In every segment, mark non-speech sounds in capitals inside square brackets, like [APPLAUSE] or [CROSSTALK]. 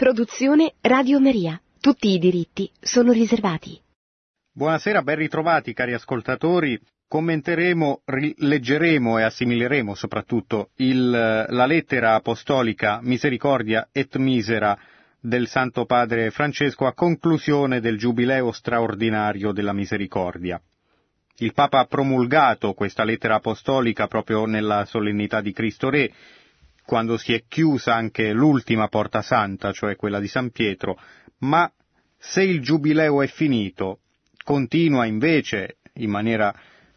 Produzione Radio Maria. Tutti i diritti sono riservati. Buonasera, ben ritrovati cari ascoltatori. Commenteremo, leggeremo e assimileremo soprattutto il, la lettera apostolica Misericordia et Misera del Santo Padre Francesco a conclusione del Giubileo straordinario della Misericordia. Il Papa ha promulgato questa lettera apostolica proprio nella solennità di Cristo Re, quando si è chiusa anche l'ultima porta santa, cioè quella di San Pietro, ma se il giubileo è finito, continua invece in maniera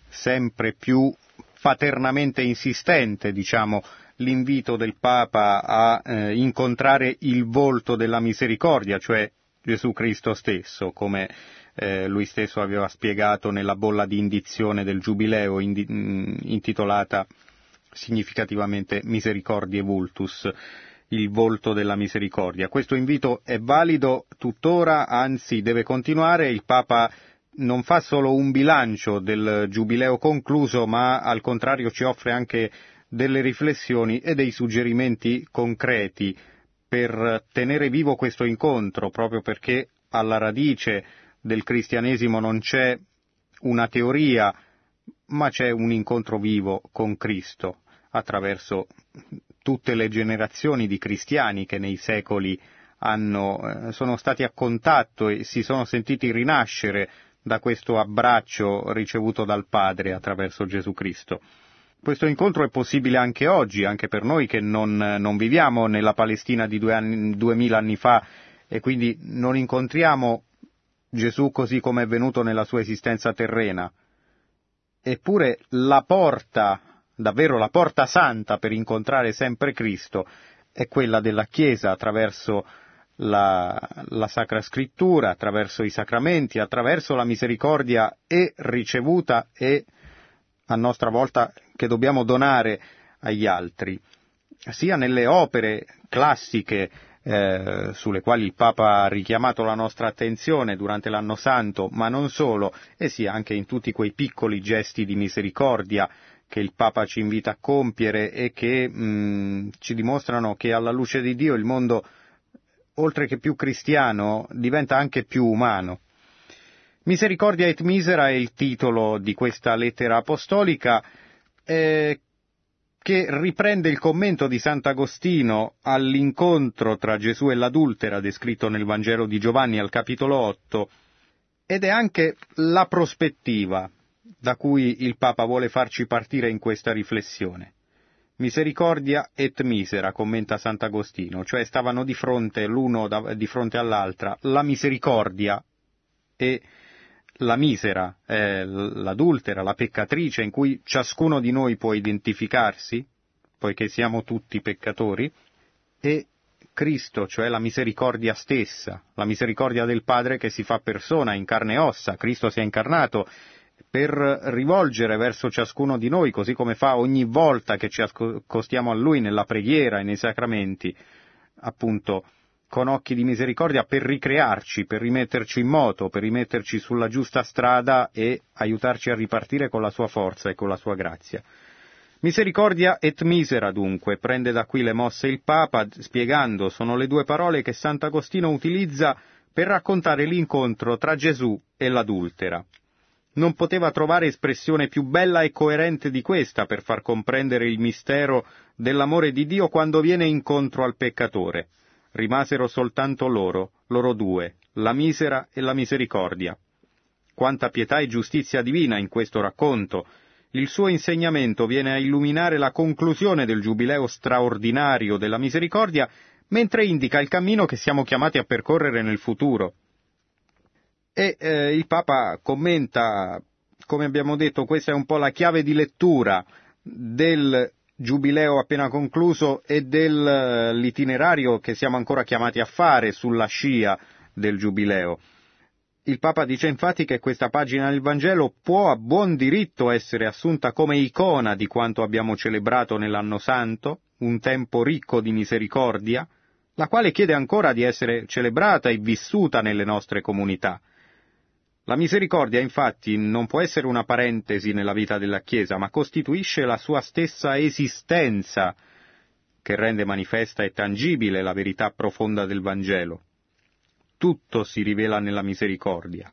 sempre più paternamente insistente, diciamo, l'invito del Papa a eh, incontrare il volto della misericordia, cioè Gesù Cristo stesso, come eh, lui stesso aveva spiegato nella bolla di indizione del Giubileo indi- intitolata significativamente Misericordie Vultus, il volto della misericordia. Questo invito è valido tuttora, anzi deve continuare, il Papa non fa solo un bilancio del giubileo concluso, ma al contrario ci offre anche delle riflessioni e dei suggerimenti concreti per tenere vivo questo incontro, proprio perché alla radice del cristianesimo non c'è una teoria, ma c'è un incontro vivo con Cristo attraverso tutte le generazioni di cristiani che nei secoli hanno, eh, sono stati a contatto e si sono sentiti rinascere da questo abbraccio ricevuto dal Padre attraverso Gesù Cristo. Questo incontro è possibile anche oggi, anche per noi che non, non viviamo nella Palestina di due anni, duemila anni fa e quindi non incontriamo Gesù così come è venuto nella sua esistenza terrena. Eppure la porta davvero la porta santa per incontrare sempre Cristo è quella della Chiesa attraverso la, la, Sacra Scrittura, attraverso i sacramenti, attraverso la misericordia e ricevuta e a nostra volta che dobbiamo donare agli altri, sia nelle opere classiche eh, sulle quali il Papa ha richiamato la nostra attenzione durante l'anno santo, ma non solo, e sia anche in tutti quei piccoli gesti di misericordia che il Papa ci invita a compiere e che mh, mm, ci dimostrano che alla luce di Dio il mondo, oltre che più cristiano, diventa anche più umano. Misericordia et misera è il titolo di questa lettera apostolica eh, che riprende il commento di Sant'Agostino all'incontro tra Gesù e l'adultera descritto nel Vangelo di Giovanni al capitolo 8 ed è anche la prospettiva da cui il Papa vuole farci partire in questa riflessione. Misericordia et misera, commenta Sant'Agostino, cioè stavano di fronte l'uno di fronte all'altra, la misericordia e la misera, eh, l'adultera, la peccatrice in cui ciascuno di noi può identificarsi, poiché siamo tutti peccatori, e Cristo, cioè la misericordia stessa, la misericordia del Padre che si fa persona in carne e ossa, Cristo si è incarnato per rivolgere verso ciascuno di noi, così come fa ogni volta che ci accostiamo a Lui nella preghiera e nei sacramenti, appunto, con occhi di misericordia per ricrearci, per rimetterci in moto, per rimetterci sulla giusta strada e aiutarci a ripartire con la sua forza e con la sua grazia. Misericordia et misera dunque, prende da qui le mosse il Papa, spiegando, sono le due parole che Sant'Agostino utilizza per raccontare l'incontro tra Gesù e l'adultera non poteva trovare espressione più bella e coerente di questa per far comprendere il mistero dell'amore di Dio quando viene incontro al peccatore. Rimasero soltanto loro, loro due, la misera e la misericordia. Quanta pietà e giustizia divina in questo racconto. Il suo insegnamento viene a illuminare la conclusione del giubileo straordinario della misericordia, mentre indica il cammino che siamo chiamati a percorrere nel futuro. E eh, il Papa commenta, come abbiamo detto, questa è un po' la chiave di lettura del giubileo appena concluso e dell'itinerario che siamo ancora chiamati a fare sulla scia del giubileo. Il Papa dice infatti che questa pagina del Vangelo può a buon diritto essere assunta come icona di quanto abbiamo celebrato nell'anno santo, un tempo ricco di misericordia, la quale chiede ancora di essere celebrata e vissuta nelle nostre comunità. La misericordia infatti non può essere una parentesi nella vita della Chiesa, ma costituisce la sua stessa esistenza, che rende manifesta e tangibile la verità profonda del Vangelo. Tutto si rivela nella misericordia.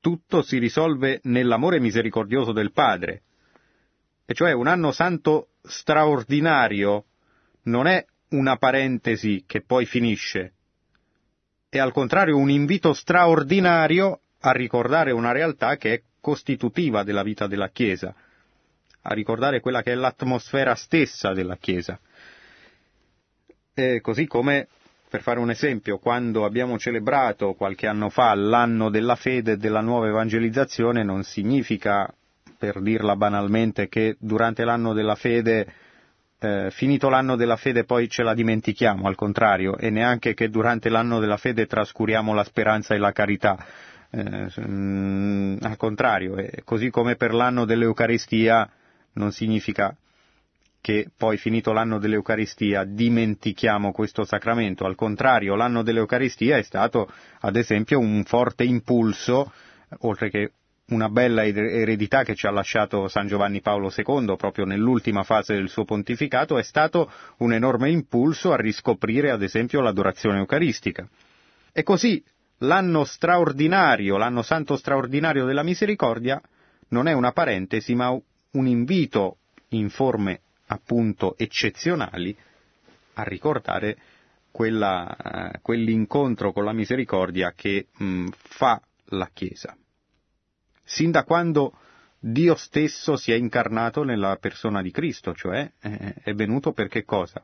Tutto si risolve nell'amore misericordioso del Padre. E cioè un anno santo straordinario non è una parentesi che poi finisce, è al contrario un invito straordinario a ricordare una realtà che è costitutiva della vita della Chiesa, a ricordare quella che è l'atmosfera stessa della Chiesa. E così come, per fare un esempio, quando abbiamo celebrato qualche anno fa l'anno della fede e della nuova evangelizzazione, non significa, per dirla banalmente, che durante l'anno della fede eh, finito l'anno della fede poi ce la dimentichiamo, al contrario, e neanche che durante l'anno della fede trascuriamo la speranza e la carità. Eh, mm, al contrario, eh, così come per l'anno dell'Eucaristia non significa che poi finito l'anno dell'Eucaristia dimentichiamo questo sacramento, al contrario l'anno dell'Eucaristia è stato ad esempio un forte impulso, oltre che una bella eredità che ci ha lasciato San Giovanni Paolo II proprio nell'ultima fase del suo pontificato è stato un enorme impulso a riscoprire ad esempio l'adorazione eucaristica. E così l'anno straordinario, l'anno santo straordinario della misericordia non è una parentesi ma un invito in forme appunto eccezionali a ricordare quella, eh, quell'incontro con la misericordia che mh, fa la Chiesa sin da quando Dio stesso si è incarnato nella persona di Cristo, cioè eh, è venuto per che cosa?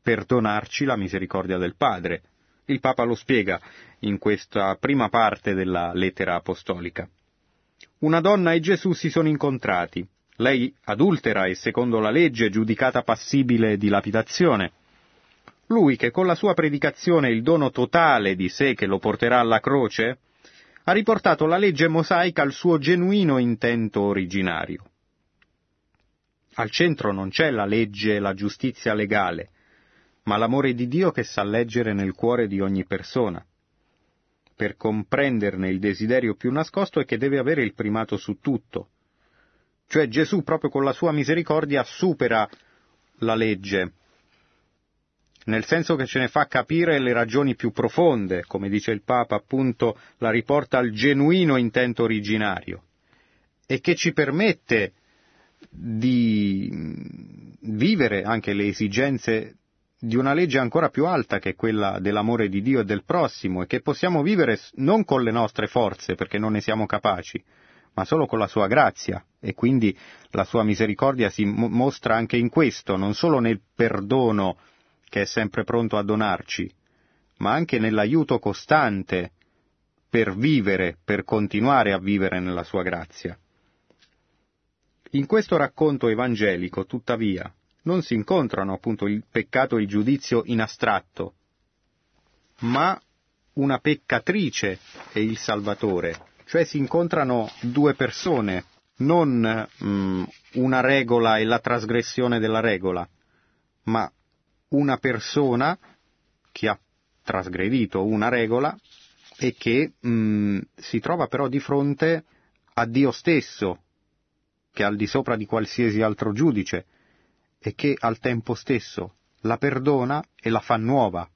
Per donarci la misericordia del Padre. Il Papa lo spiega in questa prima parte della lettera apostolica. Una donna e Gesù si sono incontrati, lei adultera e secondo la legge giudicata passibile di lapidazione. Lui che con la sua predicazione il dono totale di sé che lo porterà alla croce, ha riportato la legge mosaica al suo genuino intento originario. Al centro non c'è la legge e la giustizia legale, ma l'amore di Dio che sa leggere nel cuore di ogni persona, per comprenderne il desiderio più nascosto e che deve avere il primato su tutto. Cioè Gesù proprio con la sua misericordia supera la legge nel senso che ce ne fa capire le ragioni più profonde, come dice il Papa, appunto la riporta al genuino intento originario, e che ci permette di vivere anche le esigenze di una legge ancora più alta che quella dell'amore di Dio e del prossimo e che possiamo vivere non con le nostre forze perché non ne siamo capaci, ma solo con la sua grazia e quindi la sua misericordia si mostra anche in questo, non solo nel perdono che è sempre pronto a donarci, ma anche nell'aiuto costante per vivere, per continuare a vivere nella sua grazia. In questo racconto evangelico, tuttavia, non si incontrano appunto il peccato e il giudizio in astratto, ma una peccatrice e il Salvatore, cioè si incontrano due persone, non mm, una regola e la trasgressione della regola, ma una persona che ha trasgredito una regola e che mm, si trova però di fronte a Dio stesso, che è al di sopra di qualsiasi altro giudice, e che al tempo stesso la perdona e la fa nuova,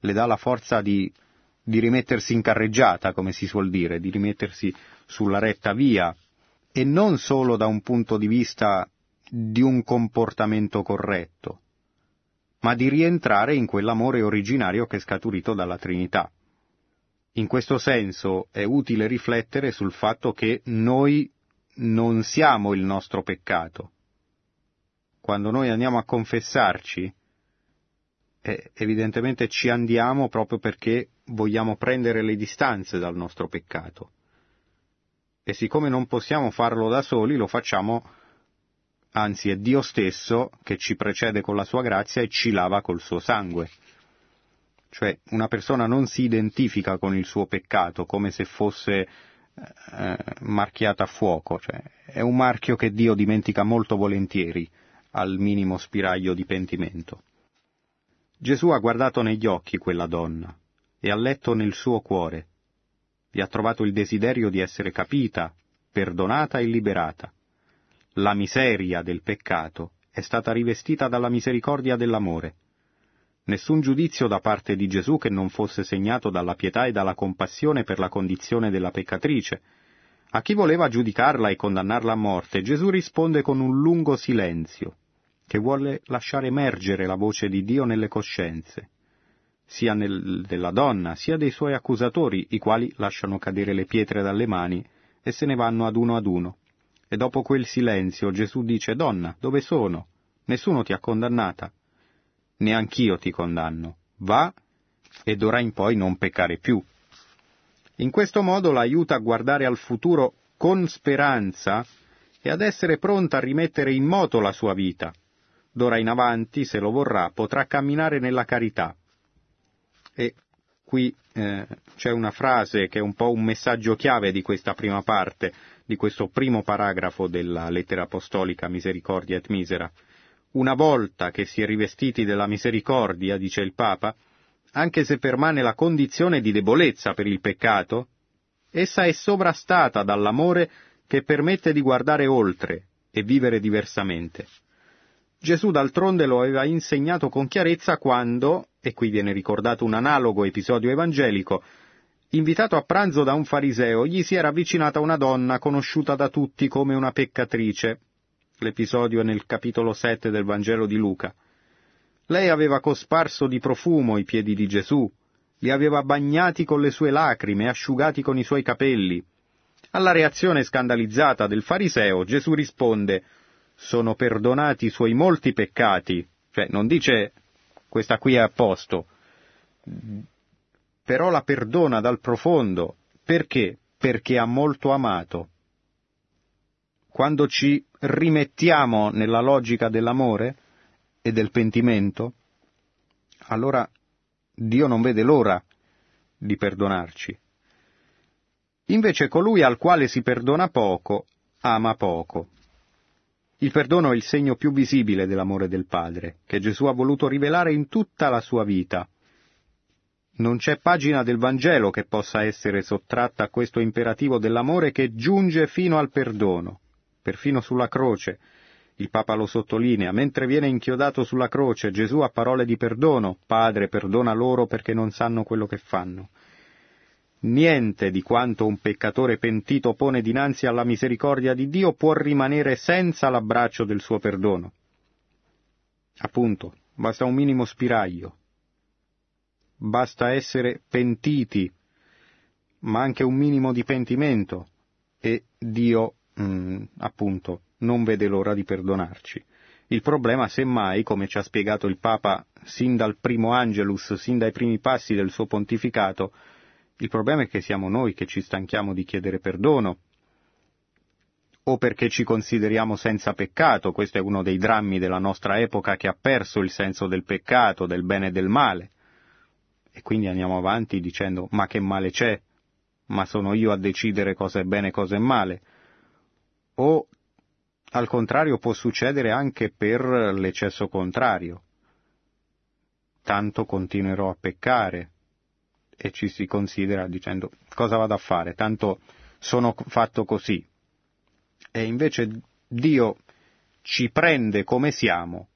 le dà la forza di, di rimettersi in carreggiata, come si suol dire, di rimettersi sulla retta via, e non solo da un punto di vista di un comportamento corretto, ma di rientrare in quell'amore originario che è scaturito dalla Trinità. In questo senso è utile riflettere sul fatto che noi non siamo il nostro peccato. Quando noi andiamo a confessarci, eh, evidentemente ci andiamo proprio perché vogliamo prendere le distanze dal nostro peccato. E siccome non possiamo farlo da soli, lo facciamo anzi è Dio stesso che ci precede con la sua grazia e ci lava col suo sangue. Cioè una persona non si identifica con il suo peccato come se fosse eh, marchiata a fuoco, cioè, è un marchio che Dio dimentica molto volentieri al minimo spiraglio di pentimento. Gesù ha guardato negli occhi quella donna e ha letto nel suo cuore. Vi ha trovato il desiderio di essere capita, perdonata e liberata la miseria del peccato è stata rivestita dalla misericordia dell'amore. nessun giudizio da parte di Gesù che non fosse segnato dalla pietà e dalla compassione per la condizione della peccatrice. A chi voleva giudicarla e condannarla a morte, Gesù risponde con un lungo silenzio, che vuole lasciare emergere la voce di Dio nelle coscienze, sia nel, della donna, sia dei suoi accusatori, i quali lasciano cadere le pietre dalle mani e se ne vanno ad uno ad uno. E dopo quel silenzio Gesù dice, Donna, dove sono? Nessuno ti ha condannata neanch'io ti condanno. Va e d'ora in poi non peccare più. In questo modo l'aiuta a guardare al futuro con speranza e ad essere pronta a rimettere in moto la sua vita. D'ora in avanti, se lo vorrà, potrà camminare nella carità. E qui eh, c'è una frase che è un po' un messaggio chiave di questa prima parte, di questo primo paragrafo della lettera apostolica Misericordia et Misera. Una volta che si è rivestiti della misericordia, dice il Papa, anche se permane la condizione di debolezza per il peccato, essa è sovrastata dall'amore che permette di guardare oltre e vivere diversamente. Gesù d'altronde lo aveva insegnato con chiarezza quando, e qui viene ricordato un analogo episodio evangelico, invitato a pranzo da un fariseo, gli si era avvicinata una donna conosciuta da tutti come una peccatrice, L'episodio è nel capitolo 7 del Vangelo di Luca. Lei aveva cosparso di profumo i piedi di Gesù, li aveva bagnati con le sue lacrime asciugati con i suoi capelli. Alla reazione scandalizzata del fariseo Gesù risponde sono perdonati i suoi molti peccati, cioè non dice questa qui è a posto, però la perdona dal profondo. Perché? Perché ha molto amato quando ci rimettiamo nella logica dell'amore e del pentimento, allora Dio non vede l'ora di perdonarci. Invece colui al quale si perdona poco, ama poco. Il perdono è il segno più visibile dell'amore del Padre, che Gesù ha voluto rivelare in tutta la sua vita. Non c'è pagina del Vangelo che possa essere sottratta a questo imperativo dell'amore che giunge fino al perdono perfino sulla croce. Il Papa lo sottolinea, mentre viene inchiodato sulla croce, Gesù ha parole di perdono, Padre, perdona loro perché non sanno quello che fanno. Niente di quanto un peccatore pentito pone dinanzi alla misericordia di Dio può rimanere senza l'abbraccio del suo perdono. Appunto, basta un minimo spiraglio. Basta essere pentiti, ma anche un minimo di pentimento, e Dio mh, mm, appunto, non vede l'ora di perdonarci. Il problema, semmai, come ci ha spiegato il Papa sin dal primo Angelus, sin dai primi passi del suo pontificato, il problema è che siamo noi che ci stanchiamo di chiedere perdono, o perché ci consideriamo senza peccato, questo è uno dei drammi della nostra epoca che ha perso il senso del peccato, del bene e del male. E quindi andiamo avanti dicendo ma che male c'è? Ma sono io a decidere cosa è bene e cosa è male? o al contrario può succedere anche per l'eccesso contrario. Tanto continuerò a peccare e ci si considera dicendo cosa vado a fare, tanto sono fatto così. E invece Dio ci prende come siamo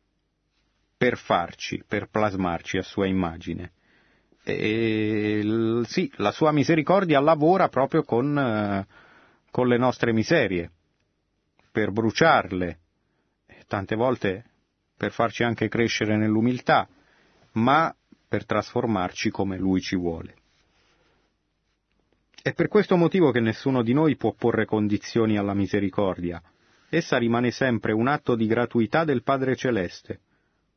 per farci, per plasmarci a sua immagine. E sì, la sua misericordia lavora proprio con, eh, con le nostre miserie per bruciarle, tante volte per farci anche crescere nell'umiltà, ma per trasformarci come Lui ci vuole. È per questo motivo che nessuno di noi può porre condizioni alla misericordia. Essa rimane sempre un atto di gratuità del Padre Celeste,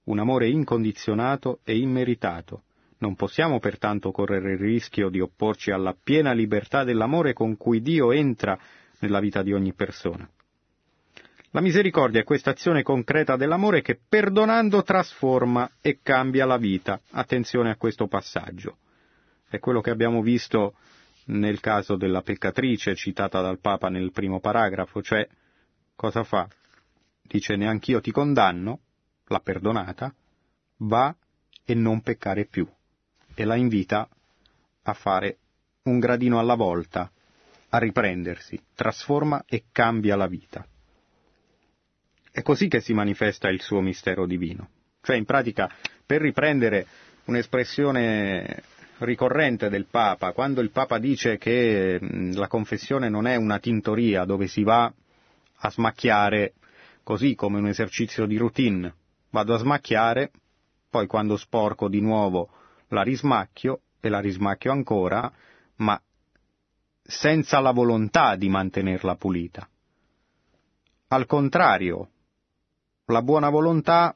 un amore incondizionato e immeritato. Non possiamo pertanto correre il rischio di opporci alla piena libertà dell'amore con cui Dio entra nella vita di ogni persona. La misericordia è questa azione concreta dell'amore che perdonando trasforma e cambia la vita. Attenzione a questo passaggio. È quello che abbiamo visto nel caso della peccatrice citata dal Papa nel primo paragrafo, cioè cosa fa? Dice neanch'io ti condanno, l'ha perdonata, va e non peccare più e la invita a fare un gradino alla volta, a riprendersi, trasforma e cambia la vita. È così che si manifesta il suo mistero divino. Cioè, in pratica, Per riprendere un'espressione ricorrente del Papa, quando il Papa dice che la confessione non è una tintoria dove si va a smacchiare così come un esercizio di routine, vado a smacchiare, poi quando sporco di nuovo la rismacchio e la rismacchio ancora, ma senza la volontà di mantenerla pulita. Al contrario, la buona volontà,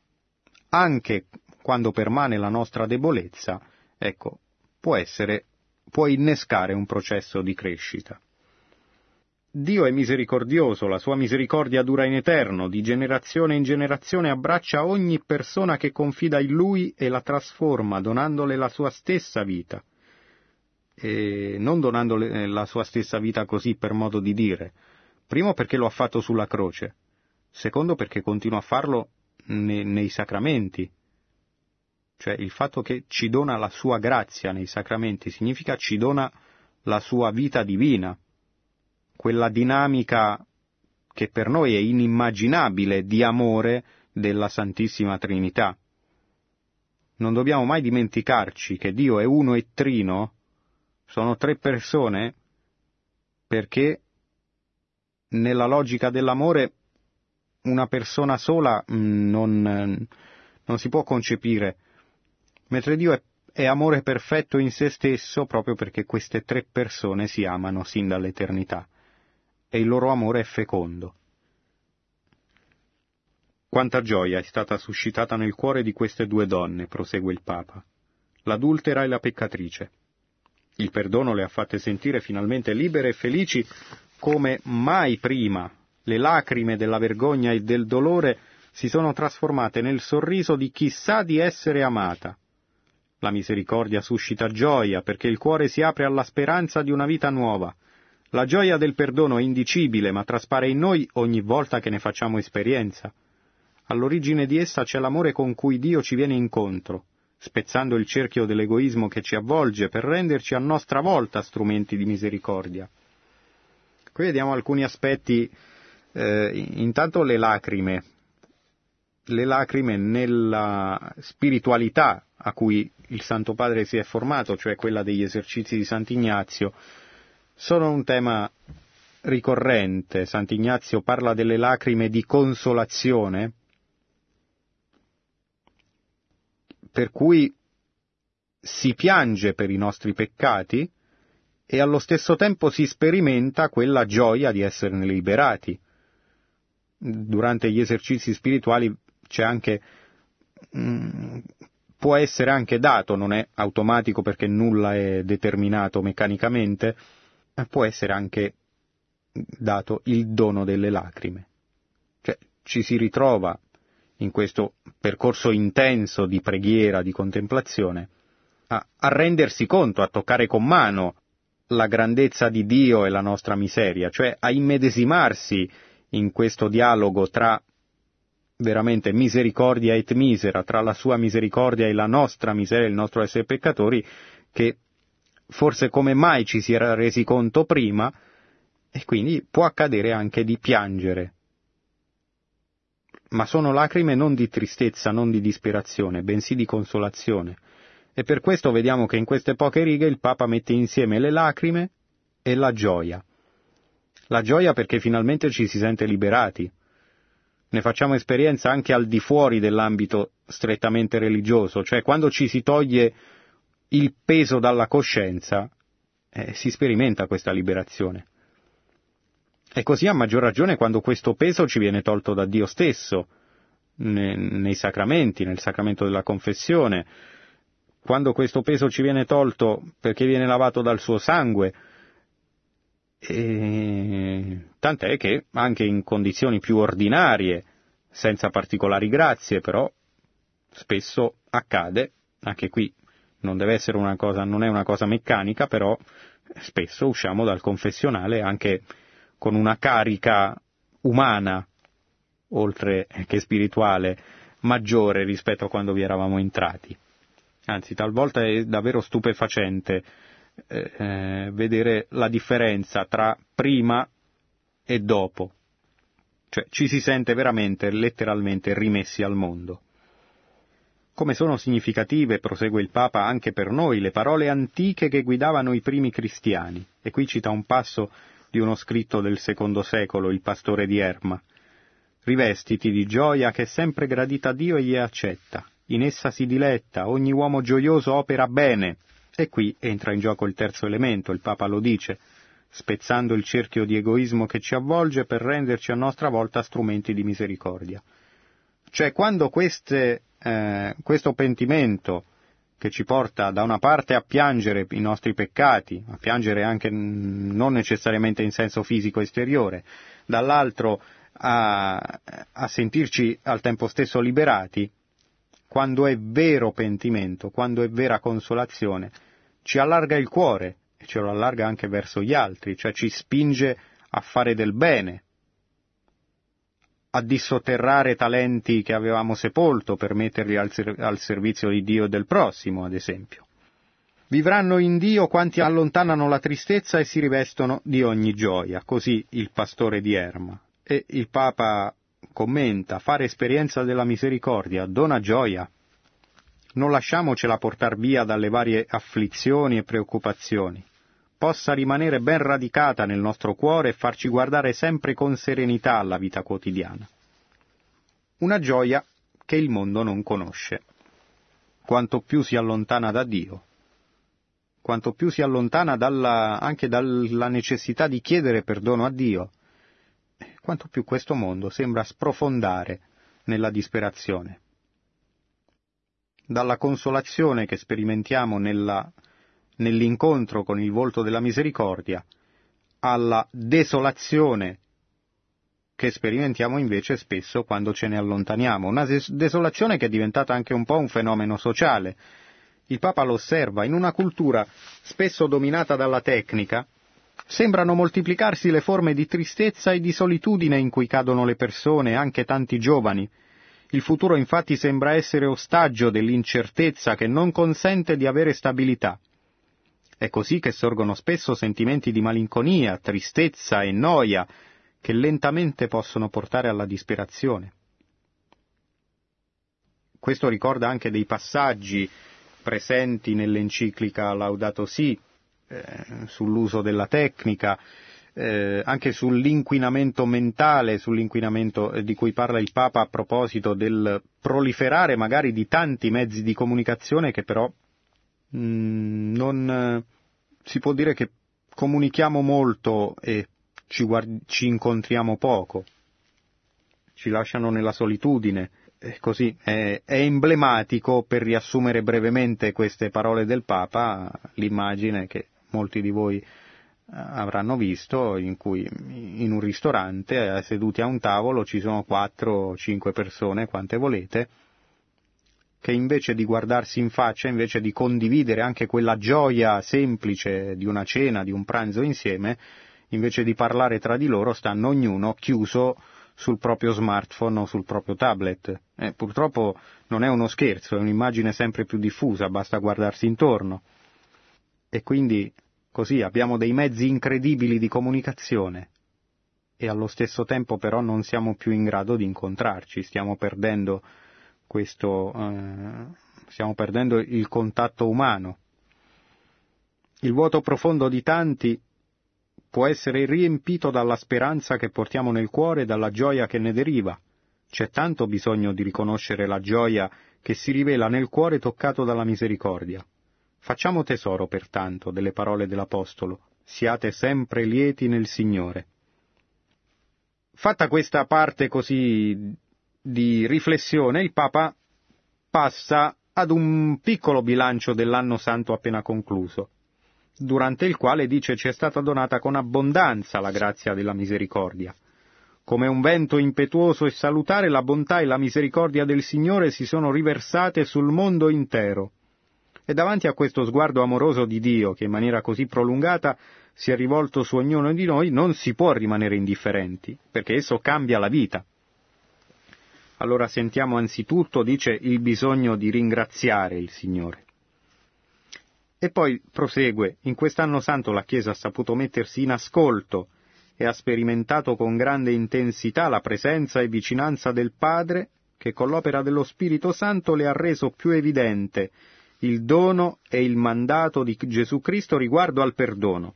anche quando permane la nostra debolezza, ecco, può essere, può innescare un processo di crescita. Dio è misericordioso, la sua misericordia dura in eterno, di generazione in generazione abbraccia ogni persona che confida in Lui e la trasforma, donandole la sua stessa vita. E non donandole la sua stessa vita così per modo di dire. Primo perché lo ha fatto sulla croce, secondo perché continua a farlo nei, nei sacramenti. Cioè il fatto che ci dona la sua grazia nei sacramenti significa ci dona la sua vita divina quella dinamica che per noi è inimmaginabile di amore della Santissima Trinità. Non dobbiamo mai dimenticarci che Dio è uno e trino, sono tre persone, perché nella logica dell'amore una persona sola mm, non, non si può concepire, mentre Dio è, è amore perfetto in se stesso proprio perché queste tre persone si amano sin dall'eternità e il loro amore è fecondo. Quanta gioia è stata suscitata nel cuore di queste due donne, prosegue il Papa, l'adultera e la peccatrice. Il perdono le ha fatte sentire finalmente libere e felici come mai prima. Le lacrime della vergogna e del dolore si sono trasformate nel sorriso di chi sa di essere amata. La misericordia suscita gioia perché il cuore si apre alla speranza di una vita nuova, la gioia del perdono è indicibile, ma traspare in noi ogni volta che ne facciamo esperienza. All'origine di essa c'è l'amore con cui Dio ci viene incontro, spezzando il cerchio dell'egoismo che ci avvolge per renderci a nostra volta strumenti di misericordia. Qui vediamo alcuni aspetti, eh, intanto le lacrime, le lacrime nella spiritualità a cui il Santo Padre si è formato, cioè quella degli esercizi di Sant'Ignazio, sono un tema ricorrente. Sant'Ignazio parla delle lacrime di consolazione, per cui si piange per i nostri peccati e allo stesso tempo si sperimenta quella gioia di esserne liberati. Durante gli esercizi spirituali c'è anche mm, può essere anche dato, non è automatico perché nulla è determinato meccanicamente, può essere anche dato il dono delle lacrime. Cioè ci si ritrova in questo percorso intenso di preghiera, di contemplazione, a, a rendersi conto, a toccare con mano la grandezza di Dio e la nostra miseria, cioè a immedesimarsi in questo dialogo tra veramente misericordia et misera, tra la sua misericordia e la nostra miseria, il nostro essere peccatori, che forse come mai ci si era resi conto prima, e quindi può accadere anche di piangere. Ma sono lacrime non di tristezza, non di disperazione, bensì di consolazione. E per questo vediamo che in queste poche righe il Papa mette insieme le lacrime e la gioia. La gioia perché finalmente ci si sente liberati. Ne facciamo esperienza anche al di fuori dell'ambito strettamente religioso, cioè quando ci si toglie il peso dalla coscienza, eh, si sperimenta questa liberazione. E così a maggior ragione quando questo peso ci viene tolto da Dio stesso, nei, nei sacramenti, nel sacramento della confessione, quando questo peso ci viene tolto perché viene lavato dal suo sangue, e... tant'è che anche in condizioni più ordinarie, senza particolari grazie, però spesso accade, anche qui non deve essere una cosa, non è una cosa meccanica, però spesso usciamo dal confessionale anche con una carica umana, oltre che spirituale, maggiore rispetto a quando vi eravamo entrati. Anzi, talvolta è davvero stupefacente eh, eh, vedere la differenza tra prima e dopo. Cioè ci si sente veramente, letteralmente rimessi al mondo. Come sono significative, prosegue il Papa, anche per noi le parole antiche che guidavano i primi cristiani. E qui cita un passo di uno scritto del secondo secolo, il pastore di Erma. Rivestiti di gioia che è sempre gradita a Dio e gli accetta. In essa si diletta, ogni uomo gioioso opera bene. E qui entra in gioco il terzo elemento, il Papa lo dice, spezzando il cerchio di egoismo che ci avvolge per renderci a nostra volta strumenti di misericordia. Cioè quando queste, eh, questo pentimento che ci porta da una parte a piangere i nostri peccati, a piangere anche non necessariamente in senso fisico esteriore, dall'altro a, a sentirci al tempo stesso liberati, quando è vero pentimento, quando è vera consolazione, ci allarga il cuore e ce lo allarga anche verso gli altri, cioè ci spinge a fare del bene, a dissotterrare talenti che avevamo sepolto per metterli al, ser- al servizio di Dio e del prossimo, ad esempio. Vivranno in Dio quanti allontanano la tristezza e si rivestono di ogni gioia, così il pastore di Erma. E il Papa commenta, fare esperienza della misericordia dona gioia. Non lasciamocela portar via dalle varie afflizioni e preoccupazioni possa rimanere ben radicata nel nostro cuore e farci guardare sempre con serenità alla vita quotidiana. Una gioia che il mondo non conosce. Quanto più si allontana da Dio, quanto più si allontana dalla, anche dalla necessità di chiedere perdono a Dio, quanto più questo mondo sembra sprofondare nella disperazione. Dalla consolazione che sperimentiamo nella nell'incontro con il volto della misericordia, alla desolazione che sperimentiamo invece spesso quando ce ne allontaniamo, una desolazione che è diventata anche un po' un fenomeno sociale. Il Papa lo osserva, in una cultura spesso dominata dalla tecnica, sembrano moltiplicarsi le forme di tristezza e di solitudine in cui cadono le persone, anche tanti giovani. Il futuro infatti sembra essere ostaggio dell'incertezza che non consente di avere stabilità. È così che sorgono spesso sentimenti di malinconia, tristezza e noia che lentamente possono portare alla disperazione. Questo ricorda anche dei passaggi presenti nell'enciclica Laudato Si eh, sull'uso della tecnica, eh, anche sull'inquinamento mentale, sull'inquinamento eh, di cui parla il Papa a proposito del proliferare magari di tanti mezzi di comunicazione che però Mm, non eh, si può dire che comunichiamo molto e ci, guard- ci incontriamo poco, ci lasciano nella solitudine. Così è, è, emblematico, per riassumere brevemente queste parole del Papa, l'immagine che molti di voi avranno visto, in cui in un ristorante, eh, seduti a un tavolo, ci sono quattro o cinque persone, quante volete, che invece di guardarsi in faccia, invece di condividere anche quella gioia semplice di una cena, di un pranzo insieme, invece di parlare tra di loro, stanno ognuno chiuso sul proprio smartphone o sul proprio tablet. Eh, purtroppo non è uno scherzo, è un'immagine sempre più diffusa, basta guardarsi intorno. E quindi così abbiamo dei mezzi incredibili di comunicazione e allo stesso tempo però non siamo più in grado di incontrarci, stiamo perdendo questo, eh, stiamo perdendo il contatto umano. Il vuoto profondo di tanti può essere riempito dalla speranza che portiamo nel cuore e dalla gioia che ne deriva. C'è tanto bisogno di riconoscere la gioia che si rivela nel cuore toccato dalla misericordia. Facciamo tesoro, pertanto, delle parole dell'Apostolo. Siate sempre lieti nel Signore. Fatta questa parte così di riflessione il Papa passa ad un piccolo bilancio dell'anno santo appena concluso, durante il quale dice ci è stata donata con abbondanza la grazia della misericordia. Come un vento impetuoso e salutare, la bontà e la misericordia del Signore si sono riversate sul mondo intero. E davanti a questo sguardo amoroso di Dio, che in maniera così prolungata si è rivolto su ognuno di noi, non si può rimanere indifferenti, perché esso cambia la vita. Allora sentiamo anzitutto, dice, il bisogno di ringraziare il Signore. E poi prosegue, in quest'anno santo la Chiesa ha saputo mettersi in ascolto e ha sperimentato con grande intensità la presenza e vicinanza del Padre che con l'opera dello Spirito Santo le ha reso più evidente il dono e il mandato di Gesù Cristo riguardo al perdono.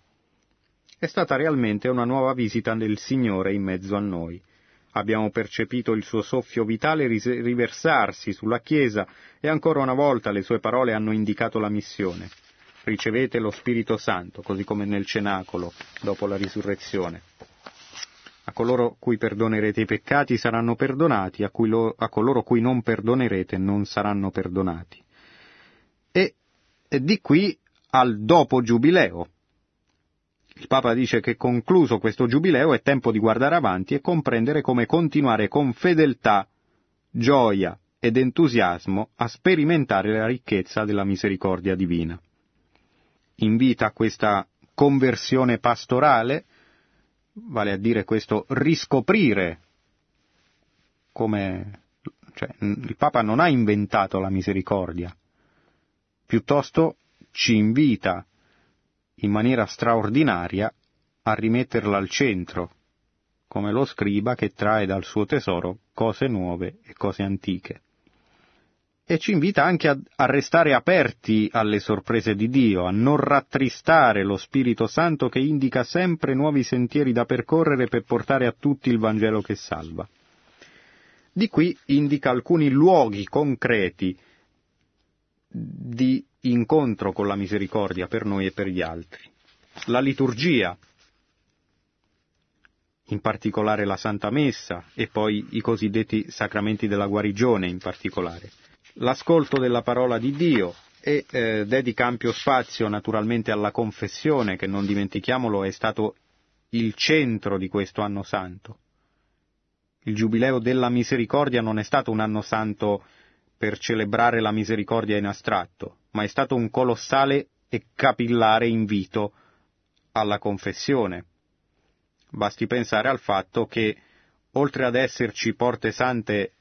È stata realmente una nuova visita del Signore in mezzo a noi. Abbiamo percepito il suo soffio vitale riversarsi sulla Chiesa e ancora una volta le sue parole hanno indicato la missione. Ricevete lo Spirito Santo, così come nel cenacolo, dopo la risurrezione. A coloro cui perdonerete i peccati saranno perdonati, a, lo, a coloro cui non perdonerete non saranno perdonati. E, di qui al dopo giubileo, il Papa dice che concluso questo giubileo è tempo di guardare avanti e comprendere come continuare con fedeltà, gioia ed entusiasmo a sperimentare la ricchezza della misericordia divina. Invita a questa conversione pastorale, vale a dire questo riscoprire come cioè, il Papa non ha inventato la misericordia, piuttosto ci invita in maniera straordinaria a rimetterla al centro, come lo scriba che trae dal suo tesoro cose nuove e cose antiche. E ci invita anche a, restare aperti alle sorprese di Dio, a non rattristare lo Spirito Santo che indica sempre nuovi sentieri da percorrere per portare a tutti il Vangelo che salva. Di qui indica alcuni luoghi concreti di incontro con la misericordia per noi e per gli altri. La liturgia, in particolare la Santa Messa e poi i cosiddetti sacramenti della guarigione in particolare. L'ascolto della parola di Dio e eh, dedica ampio spazio naturalmente alla confessione che non dimentichiamolo è stato il centro di questo anno santo. Il giubileo della misericordia non è stato un anno santo per celebrare la misericordia in astratto, ma è stato un colossale e capillare invito alla confessione. Basti pensare al fatto che, oltre ad esserci porte sante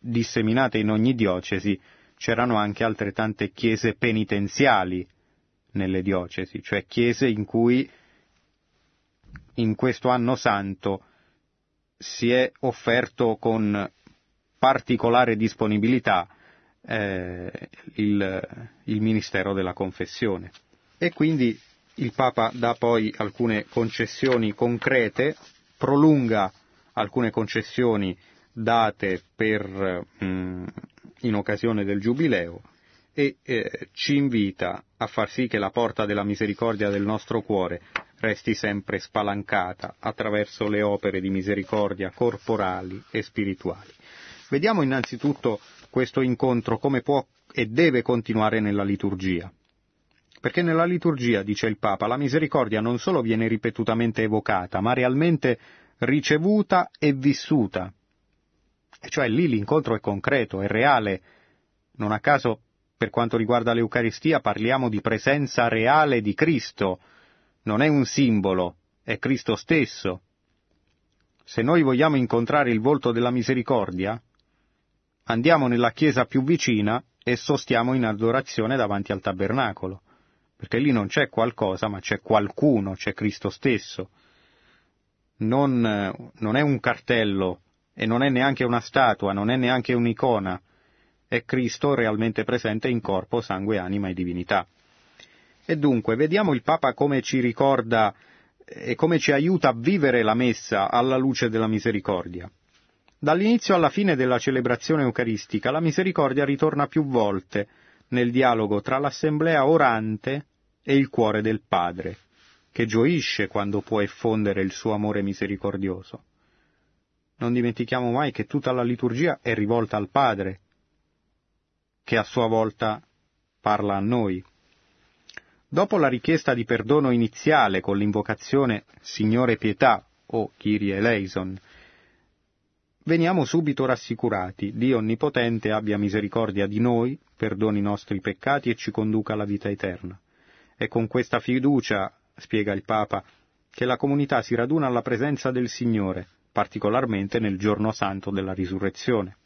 disseminate in ogni diocesi, c'erano anche altrettante chiese penitenziali nelle diocesi, cioè chiese in cui in questo anno santo si è offerto con particolare disponibilità eh, il, il ministero della confessione. E quindi il Papa dà poi alcune concessioni concrete, prolunga alcune concessioni date per, mm, in occasione del Giubileo e eh, ci invita a far sì che la porta della misericordia del nostro cuore resti sempre spalancata attraverso le opere di misericordia corporali e spirituali. Vediamo innanzitutto questo incontro come può e deve continuare nella liturgia. Perché nella liturgia, dice il Papa, la misericordia non solo viene ripetutamente evocata, ma realmente ricevuta e vissuta. E cioè lì l'incontro è concreto, è reale. Non a caso, per quanto riguarda l'Eucaristia, parliamo di presenza reale di Cristo. Non è un simbolo, è Cristo stesso. Se noi vogliamo incontrare il volto della misericordia, andiamo nella chiesa più vicina e sostiamo in adorazione davanti al tabernacolo, perché lì non c'è qualcosa, ma c'è qualcuno, c'è Cristo stesso. Non, non è un cartello e non è neanche una statua, non è neanche un'icona, è Cristo realmente presente in corpo, sangue, anima e divinità. E dunque, vediamo il Papa come ci ricorda e come ci aiuta a vivere la messa alla luce della misericordia. Dall'inizio alla fine della celebrazione eucaristica la misericordia ritorna più volte nel dialogo tra l'assemblea orante e il cuore del Padre, che gioisce quando può effondere il suo amore misericordioso. Non dimentichiamo mai che tutta la liturgia è rivolta al Padre, che a sua volta parla a noi. Dopo la richiesta di perdono iniziale con l'invocazione Signore pietà o Kyrie eleison, veniamo subito rassicurati. Dio Onnipotente abbia misericordia di noi, perdoni i nostri peccati e ci conduca alla vita eterna. È con questa fiducia, spiega il Papa, che la comunità si raduna alla presenza del Signore, particolarmente nel giorno santo della risurrezione.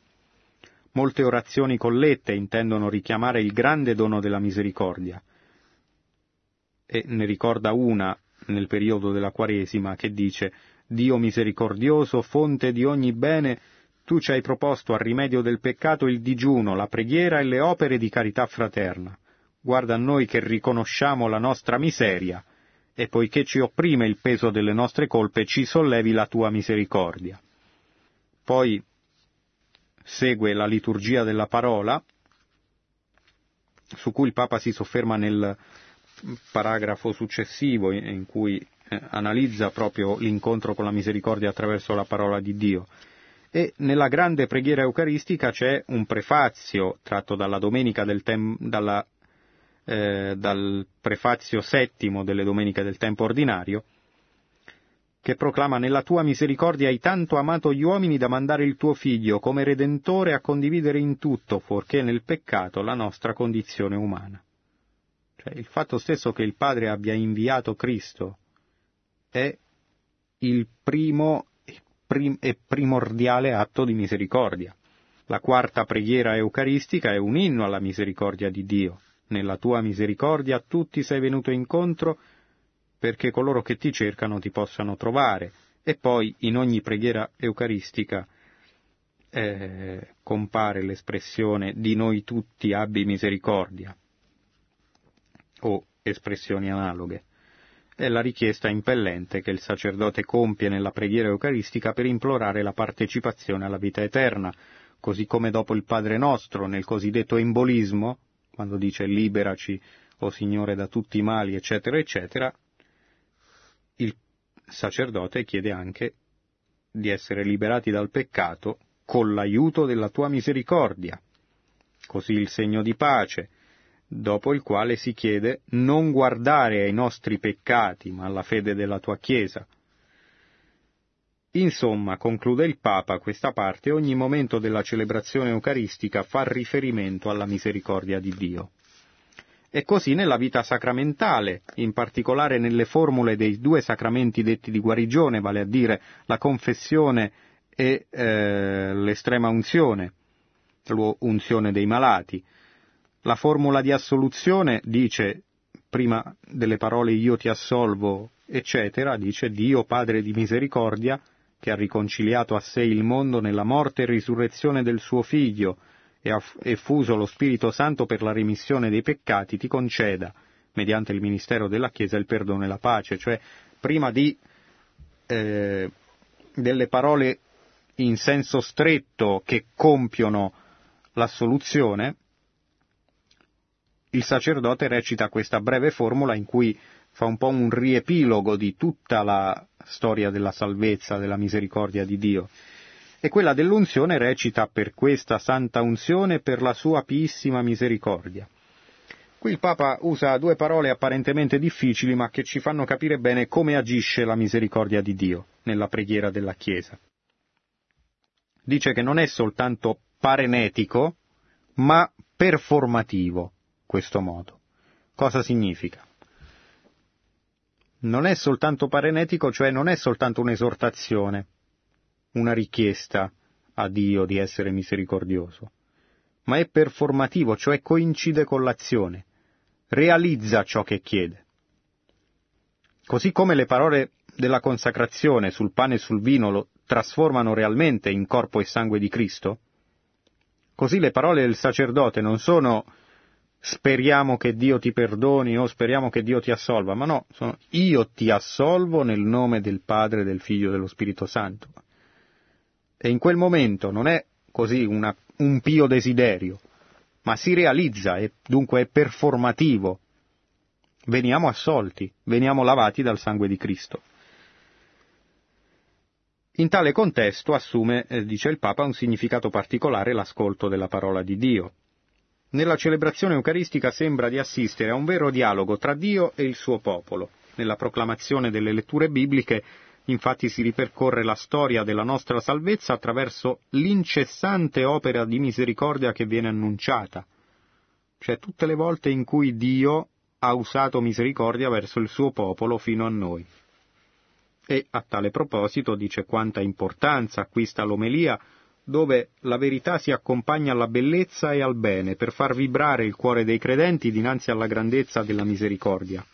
Molte orazioni collette intendono richiamare il grande dono della misericordia. E ne ricorda una nel periodo della Quaresima che dice Dio misericordioso, fonte di ogni bene, tu ci hai proposto al rimedio del peccato il digiuno, la preghiera e le opere di carità fraterna. Guarda a noi che riconosciamo la nostra miseria, e poiché ci opprime il peso delle nostre colpe, ci sollevi la tua misericordia. Poi segue la liturgia della parola, su cui il Papa si sofferma nel paragrafo successivo in cui analizza proprio l'incontro con la misericordia attraverso la parola di Dio. E nella grande preghiera eucaristica c'è un prefazio tratto dalla domenica del tem- dalla, eh, dal prefazio settimo delle domeniche del tempo ordinario, che proclama nella tua misericordia hai tanto amato gli uomini da mandare il tuo figlio come redentore a condividere in tutto, fuorché nel peccato, la nostra condizione umana. Cioè il fatto stesso che il Padre abbia inviato Cristo è il primo e primordiale atto di misericordia. La quarta preghiera eucaristica è un inno alla misericordia di Dio. Nella tua misericordia tutti sei venuto incontro perché coloro che ti cercano ti possano trovare. E poi in ogni preghiera eucaristica eh, compare l'espressione di noi tutti abbi misericordia o espressioni analoghe è la richiesta impellente che il sacerdote compie nella preghiera eucaristica per implorare la partecipazione alla vita eterna, così come dopo il Padre nostro nel cosiddetto embolismo, quando dice liberaci, o oh Signore, da tutti i mali, eccetera, eccetera, il sacerdote chiede anche di essere liberati dal peccato con l'aiuto della tua misericordia. Così il segno di pace, dopo il quale si chiede non guardare ai nostri peccati, ma alla fede della tua Chiesa. Insomma, conclude il Papa questa parte, ogni momento della celebrazione eucaristica fa riferimento alla misericordia di Dio. E così nella vita sacramentale, in particolare nelle formule dei due sacramenti detti di guarigione, vale a dire la confessione e eh, l'estrema unzione, l'unzione dei malati, la formula di assoluzione dice, prima delle parole io ti assolvo, eccetera, dice Dio Padre di misericordia, che ha riconciliato a sé il mondo nella morte e risurrezione del suo Figlio, e ha effuso lo Spirito Santo per la remissione dei peccati, ti conceda, mediante il ministero della Chiesa, il perdono e la pace. Cioè, prima di eh, delle parole in senso stretto che compiono l'assoluzione, il sacerdote recita questa breve formula in cui fa un po' un riepilogo di tutta la storia della salvezza, della misericordia di Dio. E quella dell'unzione recita per questa santa unzione per la sua piissima misericordia. Qui il Papa usa due parole apparentemente difficili ma che ci fanno capire bene come agisce la misericordia di Dio nella preghiera della Chiesa. Dice che non è soltanto parenetico, ma performativo questo modo. Cosa significa? Non è soltanto parenetico, cioè non è soltanto un'esortazione, una richiesta a Dio di essere misericordioso, ma è performativo, cioè coincide con l'azione, realizza ciò che chiede. Così come le parole della consacrazione sul pane e sul vino lo trasformano realmente in corpo e sangue di Cristo, così le parole del sacerdote non sono speriamo che Dio ti perdoni o speriamo che Dio ti assolva, ma no, sono io ti assolvo nel nome del Padre, del Figlio e dello Spirito Santo. E in quel momento non è così una, un pio desiderio, ma si realizza e dunque è performativo. Veniamo assolti, veniamo lavati dal sangue di Cristo. In tale contesto assume, eh, dice il Papa, un significato particolare l'ascolto della parola di Dio. Nella celebrazione eucaristica sembra di assistere a un vero dialogo tra Dio e il suo popolo. Nella proclamazione delle letture bibliche infatti si ripercorre la storia della nostra salvezza attraverso l'incessante opera di misericordia che viene annunciata, cioè tutte le volte in cui Dio ha usato misericordia verso il suo popolo fino a noi. E a tale proposito dice quanta importanza acquista l'omelia dove la verità si accompagna alla bellezza e al bene per far vibrare il cuore dei credenti dinanzi alla grandezza della misericordia.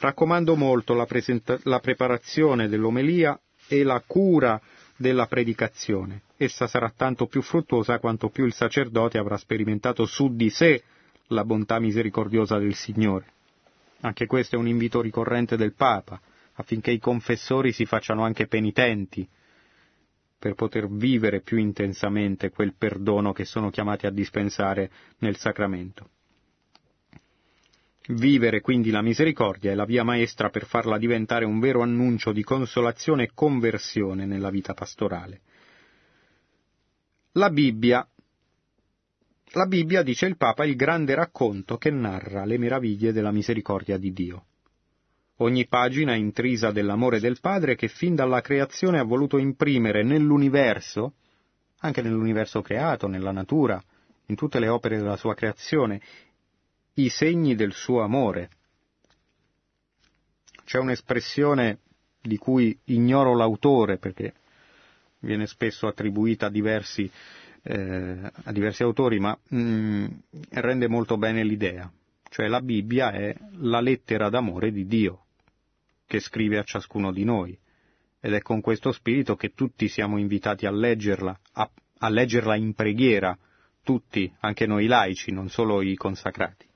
Raccomando molto la, presenta- la preparazione dell'omelia e la cura della predicazione. Essa sarà tanto più fruttuosa quanto più il sacerdote avrà sperimentato su di sé la bontà misericordiosa del Signore. Anche questo è un invito ricorrente del Papa, affinché i confessori si facciano anche penitenti, per poter vivere più intensamente quel perdono che sono chiamati a dispensare nel sacramento. Vivere quindi la misericordia è la via maestra per farla diventare un vero annuncio di consolazione e conversione nella vita pastorale. La Bibbia. La Bibbia, dice il Papa, è il grande racconto che narra le meraviglie della misericordia di Dio. Ogni pagina intrisa dell'amore del Padre che fin dalla creazione ha voluto imprimere nell'universo, anche nell'universo creato, nella natura, in tutte le opere della sua creazione, i segni del suo amore. C'è un'espressione di cui ignoro l'autore perché viene spesso attribuita a diversi, eh, a diversi autori, ma mm, rende molto bene l'idea. Cioè la Bibbia è la lettera d'amore di Dio che scrive a ciascuno di noi ed è con questo spirito che tutti siamo invitati a leggerla, a, a leggerla in preghiera, tutti, anche noi laici, non solo i consacrati.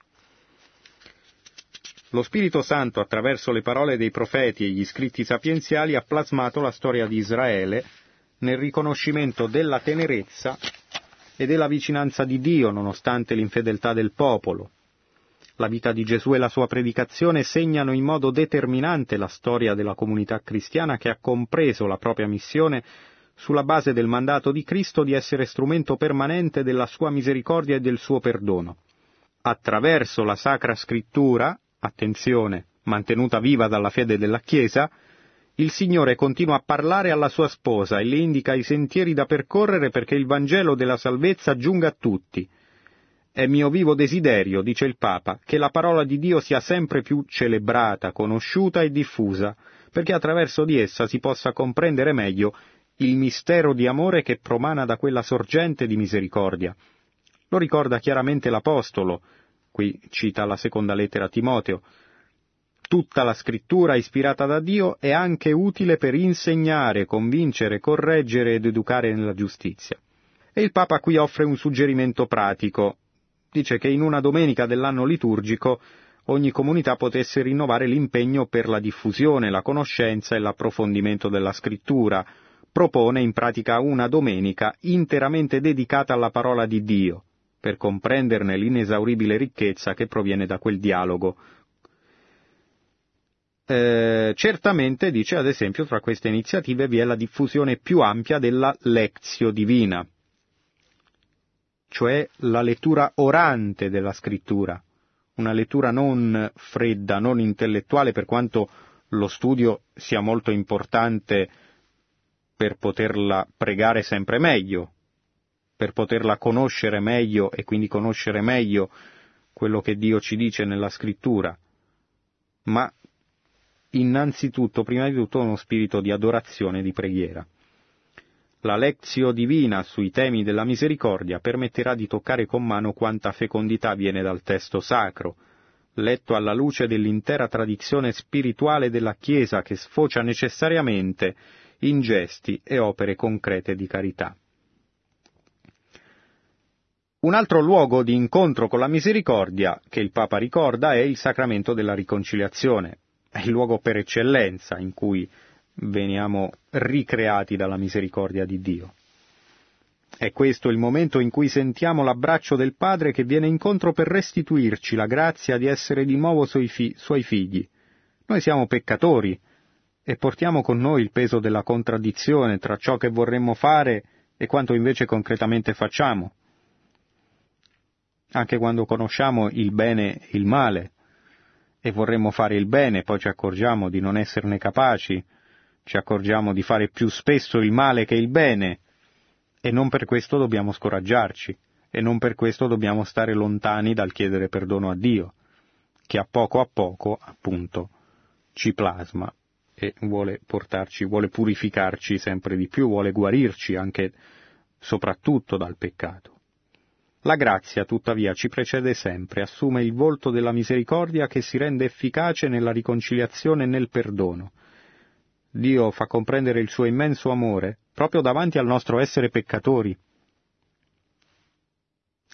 Lo Spirito Santo, attraverso le parole dei profeti e gli scritti sapienziali, ha plasmato la storia di Israele nel riconoscimento della tenerezza e della vicinanza di Dio nonostante l'infedeltà del popolo. La vita di Gesù e la sua predicazione segnano in modo determinante la storia della comunità cristiana che ha compreso la propria missione sulla base del mandato di Cristo di essere strumento permanente della sua misericordia e del suo perdono. Attraverso la Sacra Scrittura, attenzione, mantenuta viva dalla fede della Chiesa, il Signore continua a parlare alla sua sposa e le indica i sentieri da percorrere perché il Vangelo della salvezza giunga a tutti. È mio vivo desiderio, dice il Papa, che la parola di Dio sia sempre più celebrata, conosciuta e diffusa, perché attraverso di essa si possa comprendere meglio il mistero di amore che promana da quella sorgente di misericordia. Lo ricorda chiaramente l'Apostolo, qui cita la seconda lettera a Timoteo, tutta la scrittura ispirata da Dio è anche utile per insegnare, convincere, correggere ed educare nella giustizia. E il Papa qui offre un suggerimento pratico. Dice che in una domenica dell'anno liturgico ogni comunità potesse rinnovare l'impegno per la diffusione, la conoscenza e l'approfondimento della scrittura. Propone in pratica una domenica interamente dedicata alla parola di Dio, per comprenderne l'inesauribile ricchezza che proviene da quel dialogo. Eh, certamente, dice ad esempio, tra queste iniziative vi è la diffusione più ampia della lezio divina, cioè la lettura orante della scrittura, una lettura non fredda, non intellettuale, per quanto lo studio sia molto importante per poterla pregare sempre meglio, per poterla conoscere meglio e quindi conoscere meglio quello che Dio ci dice nella scrittura, ma innanzitutto, prima di tutto, uno spirito di adorazione e di preghiera. La lezio divina sui temi della misericordia permetterà di toccare con mano quanta fecondità viene dal testo sacro, letto alla luce dell'intera tradizione spirituale della Chiesa che sfocia necessariamente in gesti e opere concrete di carità. Un altro luogo di incontro con la misericordia che il Papa ricorda è il sacramento della riconciliazione. È il luogo per eccellenza in cui veniamo ricreati dalla misericordia di Dio. È questo il momento in cui sentiamo l'abbraccio del Padre che viene incontro per restituirci la grazia di essere di nuovo suoi, fi- suoi figli. Noi siamo peccatori e portiamo con noi il peso della contraddizione tra ciò che vorremmo fare e quanto invece concretamente facciamo anche quando conosciamo il bene e il male e vorremmo fare il bene, poi ci accorgiamo di non esserne capaci, ci accorgiamo di fare più spesso il male che il bene, e non per questo dobbiamo scoraggiarci, e non per questo dobbiamo stare lontani dal chiedere perdono a Dio, che a poco a poco, appunto, ci plasma e vuole portarci, vuole purificarci sempre di più, vuole guarirci anche soprattutto dal peccato. La grazia, tuttavia, ci precede sempre, assume il volto della misericordia che si rende efficace nella riconciliazione e nel perdono. Dio fa comprendere il suo immenso amore proprio davanti al nostro essere peccatori.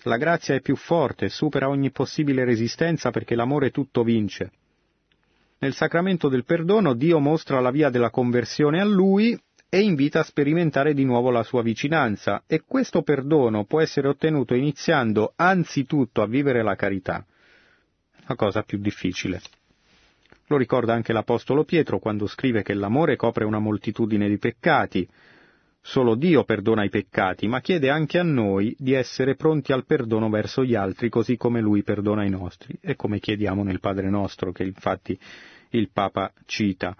La grazia è più forte, supera ogni possibile resistenza perché l'amore tutto vince. Nel sacramento del perdono Dio mostra la via della conversione a Lui e invita a sperimentare di nuovo la sua vicinanza e questo perdono può essere ottenuto iniziando anzitutto a vivere la carità, la cosa più difficile. Lo ricorda anche l'Apostolo Pietro quando scrive che l'amore copre una moltitudine di peccati, Solo Dio perdona i peccati, ma chiede anche a noi di essere pronti al perdono verso gli altri, così come Lui perdona i nostri, e come chiediamo nel Padre nostro, che infatti il Papa cita.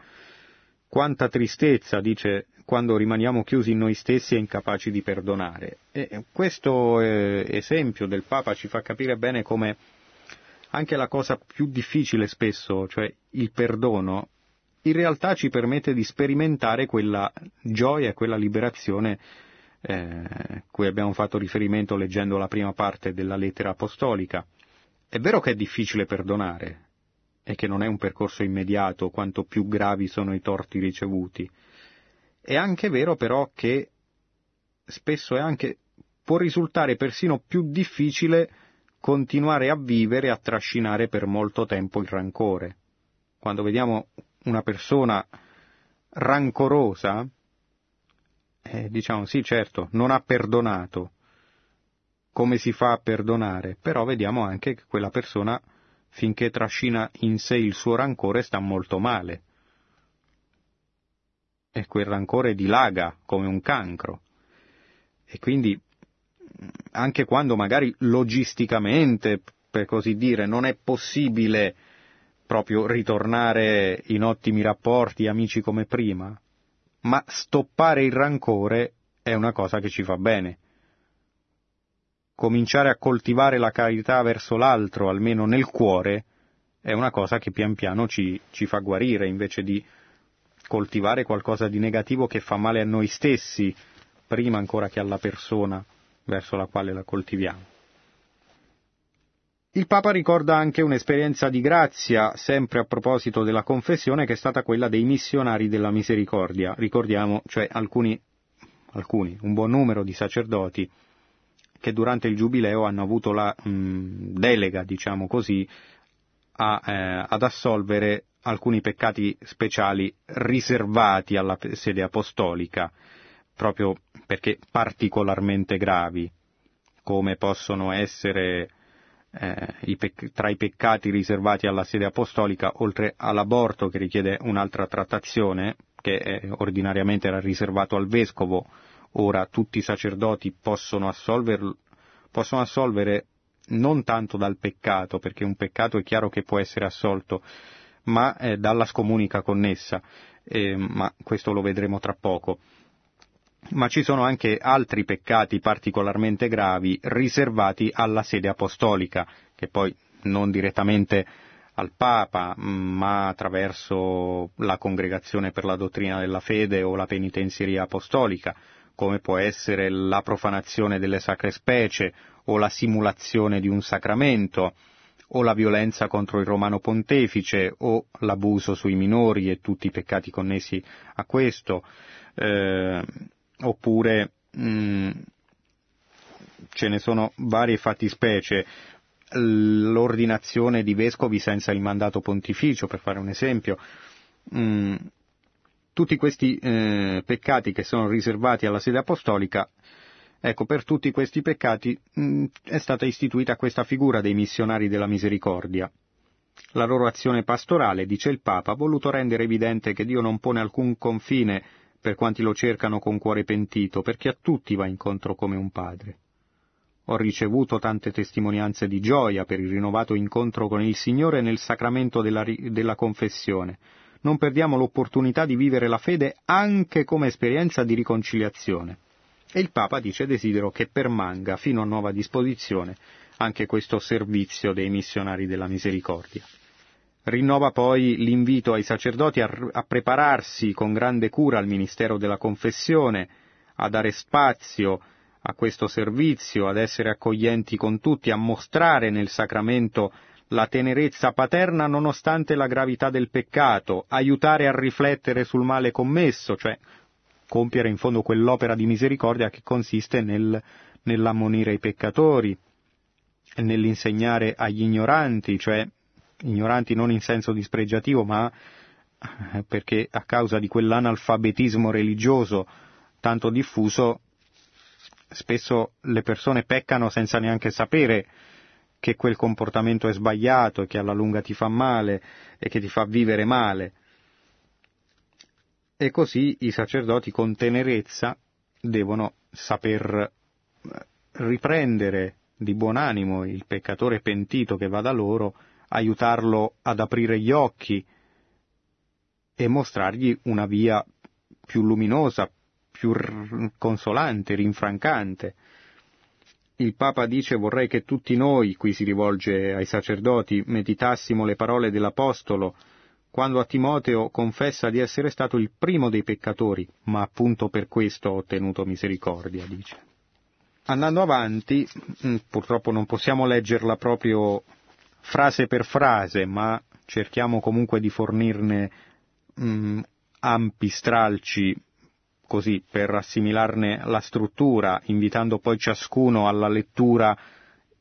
Quanta tristezza, dice, quando rimaniamo chiusi in noi stessi e incapaci di perdonare. E questo eh, esempio del Papa ci fa capire bene come anche la cosa più difficile spesso, cioè il perdono, in realtà ci permette di sperimentare quella gioia quella liberazione eh, cui abbiamo fatto riferimento leggendo la prima parte della lettera apostolica. È vero che è difficile perdonare e che non è un percorso immediato quanto più gravi sono i torti ricevuti. È anche vero però che spesso anche, può risultare persino più difficile continuare a vivere e a trascinare per molto tempo il rancore. Quando vediamo una persona rancorosa, eh, diciamo sì certo, non ha perdonato. Come si fa a perdonare? Però vediamo anche che quella persona, finché trascina in sé il suo rancore, sta molto male. E quel rancore dilaga come un cancro. E quindi, anche quando magari logisticamente, per così dire, non è possibile proprio ritornare in ottimi rapporti, amici come prima, ma stoppare il rancore è una cosa che ci fa bene. Cominciare a coltivare la carità verso l'altro, almeno nel cuore, è una cosa che pian piano ci, ci fa guarire, invece di coltivare qualcosa di negativo che fa male a noi stessi, prima ancora che alla persona verso la quale la coltiviamo. Il Papa ricorda anche un'esperienza di grazia, sempre a proposito della confessione, che è stata quella dei missionari della misericordia. Ricordiamo, cioè alcuni, alcuni un buon numero di sacerdoti che durante il Giubileo hanno avuto la mh, delega, diciamo così, a, eh, ad assolvere alcuni peccati speciali riservati alla sede apostolica, proprio perché particolarmente gravi, come possono essere eh, pec- tra i peccati riservati alla sede apostolica, oltre all'aborto che richiede un'altra trattazione, che eh, ordinariamente era riservato al vescovo, ora tutti i sacerdoti possono, assolver- possono assolvere non tanto dal peccato, perché un peccato è chiaro che può essere assolto, ma eh, dalla scomunica connessa, ma questo lo vedremo tra poco ma ci sono anche altri peccati particolarmente gravi riservati alla sede apostolica, che poi non direttamente al Papa, ma attraverso la Congregazione per la dottrina della fede o la penitenzieria apostolica, come può essere la profanazione delle sacre specie o la simulazione di un sacramento, o la violenza contro il romano pontefice o l'abuso sui minori e tutti i peccati connessi a questo. Eh, oppure mh, mm, ce ne sono varie fattispecie, l'ordinazione di vescovi senza il mandato pontificio, per fare un esempio. Mm, tutti questi eh, peccati che sono riservati alla sede apostolica, ecco, per tutti questi peccati mh, mm, è stata istituita questa figura dei missionari della misericordia. La loro azione pastorale, dice il Papa, ha voluto rendere evidente che Dio non pone alcun confine per quanti lo cercano con cuore pentito, perché a tutti va incontro come un padre. Ho ricevuto tante testimonianze di gioia per il rinnovato incontro con il Signore nel sacramento della, della confessione. Non perdiamo l'opportunità di vivere la fede anche come esperienza di riconciliazione. E il Papa dice desidero che permanga fino a nuova disposizione anche questo servizio dei missionari della misericordia. Rinnova poi l'invito ai sacerdoti a, a prepararsi con grande cura al ministero della confessione, a dare spazio a questo servizio, ad essere accoglienti con tutti, a mostrare nel sacramento la tenerezza paterna nonostante la gravità del peccato, aiutare a riflettere sul male commesso, cioè compiere in fondo quell'opera di misericordia che consiste nel, nell'ammonire i peccatori, nell'insegnare agli ignoranti, cioè ignoranti non in senso dispregiativo, ma eh, perché a causa di quell'analfabetismo religioso tanto diffuso, spesso le persone peccano senza neanche sapere che quel comportamento è sbagliato e che alla lunga ti fa male e che ti fa vivere male. E così i sacerdoti con tenerezza devono saper eh, riprendere di buon animo il peccatore pentito che va da loro, aiutarlo ad aprire gli occhi e mostrargli una via più luminosa, più consolante, rinfrancante. Il Papa dice vorrei che tutti noi, qui si rivolge ai sacerdoti, meditassimo le parole dell'Apostolo, quando a Timoteo confessa di essere stato il primo dei peccatori, ma appunto per questo ho ottenuto misericordia, dice. Andando avanti, mm, purtroppo non possiamo leggerla proprio frase per frase, ma cerchiamo comunque di fornirne mh, mm, ampi stralci così per assimilarne la struttura, invitando poi ciascuno alla lettura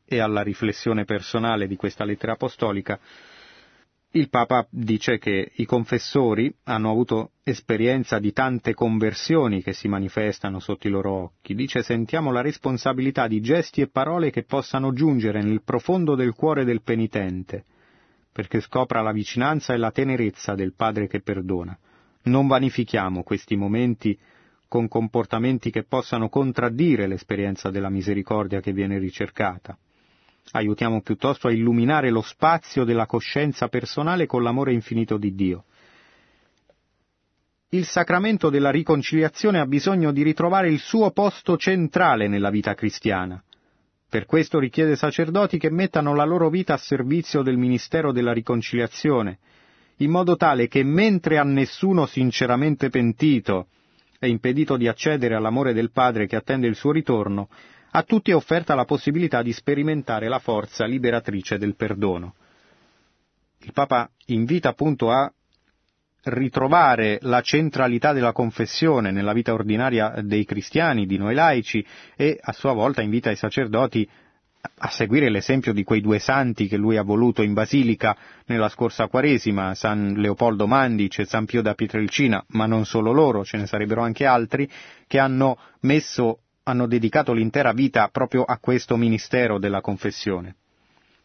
e alla riflessione personale di questa lettera apostolica, il Papa dice che i confessori hanno avuto esperienza di tante conversioni che si manifestano sotto i loro occhi. Dice sentiamo la responsabilità di gesti e parole che possano giungere nel profondo del cuore del penitente, perché scopra la vicinanza e la tenerezza del Padre che perdona. Non vanifichiamo questi momenti con comportamenti che possano contraddire l'esperienza della misericordia che viene ricercata. Aiutiamo piuttosto a illuminare lo spazio della coscienza personale con l'amore infinito di Dio. Il sacramento della riconciliazione ha bisogno di ritrovare il suo posto centrale nella vita cristiana. Per questo richiede sacerdoti che mettano la loro vita a servizio del ministero della riconciliazione, in modo tale che mentre a nessuno sinceramente pentito è impedito di accedere all'amore del Padre che attende il suo ritorno, a tutti è offerta la possibilità di sperimentare la forza liberatrice del perdono. Il Papa invita appunto a ritrovare la centralità della confessione nella vita ordinaria dei cristiani, di noi laici, e a sua volta invita i sacerdoti a seguire l'esempio di quei due santi che lui ha voluto in Basilica nella scorsa Quaresima, San Leopoldo Mandice e San Pio da Pietrelcina, ma non solo loro, ce ne sarebbero anche altri, che hanno messo, hanno dedicato l'intera vita proprio a questo ministero della confessione.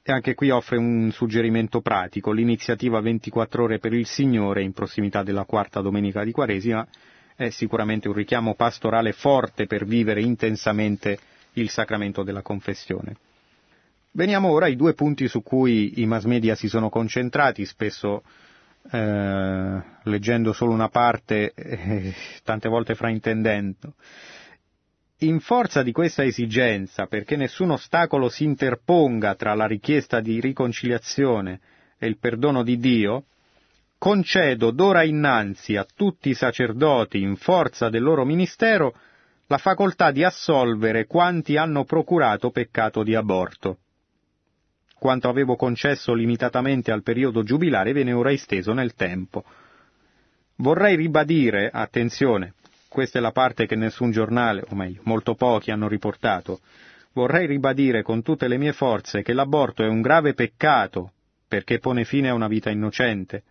E anche qui offre un suggerimento pratico, l'iniziativa 24 ore per il Signore in prossimità della quarta domenica di Quaresima è sicuramente un richiamo pastorale forte per vivere intensamente il sacramento della confessione. Veniamo ora ai due punti su cui i mass media si sono concentrati, spesso eh, leggendo solo una parte, eh, tante volte fraintendendo. In forza di questa esigenza, perché nessun ostacolo si interponga tra la richiesta di riconciliazione e il perdono di Dio, concedo d'ora innanzi a tutti i sacerdoti in forza del loro ministero la facoltà di assolvere quanti hanno procurato peccato di aborto. Quanto avevo concesso limitatamente al periodo giubilare viene ora esteso nel tempo. Vorrei ribadire, attenzione, questa è la parte che nessun giornale, o meglio, molto pochi hanno riportato, vorrei ribadire con tutte le mie forze che l'aborto è un grave peccato perché pone fine a una vita innocente,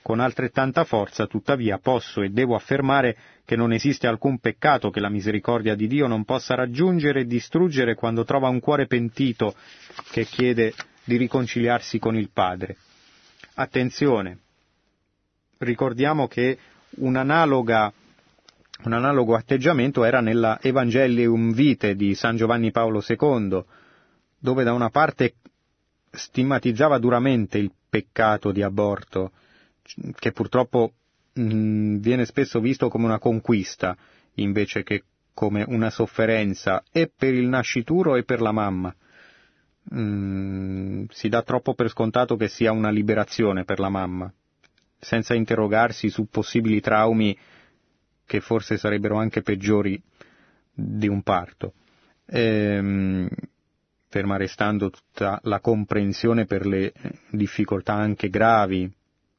con altrettanta forza, tuttavia, posso e devo affermare che non esiste alcun peccato che la misericordia di Dio non possa raggiungere e distruggere quando trova un cuore pentito che chiede di riconciliarsi con il Padre. Attenzione, ricordiamo che un, analoga, un analogo atteggiamento era nella Evangelium Vitae di San Giovanni Paolo II, dove da una parte stigmatizzava duramente il peccato di aborto, che purtroppo mh, mm, viene spesso visto come una conquista invece che come una sofferenza e per il nascituro e per la mamma. Mm, si dà troppo per scontato che sia una liberazione per la mamma, senza interrogarsi su possibili traumi che forse sarebbero anche peggiori di un parto. Ehm, ferma restando tutta la comprensione per le difficoltà anche gravi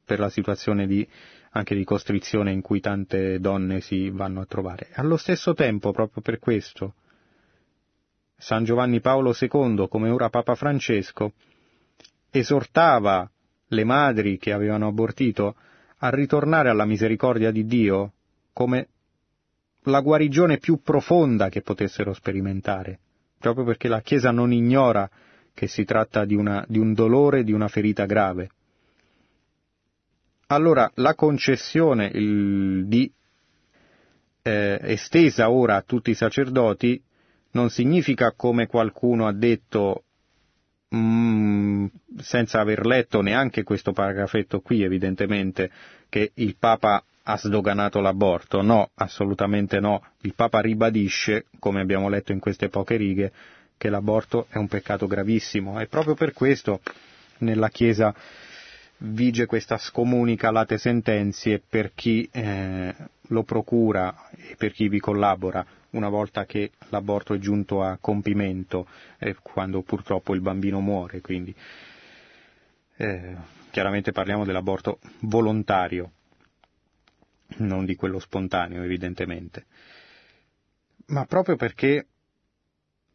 per la situazione di, anche di costrizione in cui tante donne si vanno a trovare. Allo stesso tempo, proprio per questo, San Giovanni Paolo II, come ora Papa Francesco, esortava le madri che avevano abortito a ritornare alla misericordia di Dio come la guarigione più profonda che potessero sperimentare, proprio perché la Chiesa non ignora che si tratta di, una, di un dolore, di una ferita grave. Allora la concessione il, di, eh, estesa ora a tutti i sacerdoti non significa, come qualcuno ha detto, mm, senza aver letto neanche questo paragrafetto qui, evidentemente, che il Papa ha sdoganato l'aborto. No, assolutamente no. Il Papa ribadisce, come abbiamo letto in queste poche righe, che l'aborto è un peccato gravissimo e proprio per questo nella Chiesa vige questa scomunica late sentenzie per chi eh, lo procura e per chi vi collabora una volta che l'aborto è giunto a compimento, eh, quando purtroppo il bambino muore. Quindi eh, chiaramente parliamo dell'aborto volontario, non di quello spontaneo, evidentemente. Ma proprio perché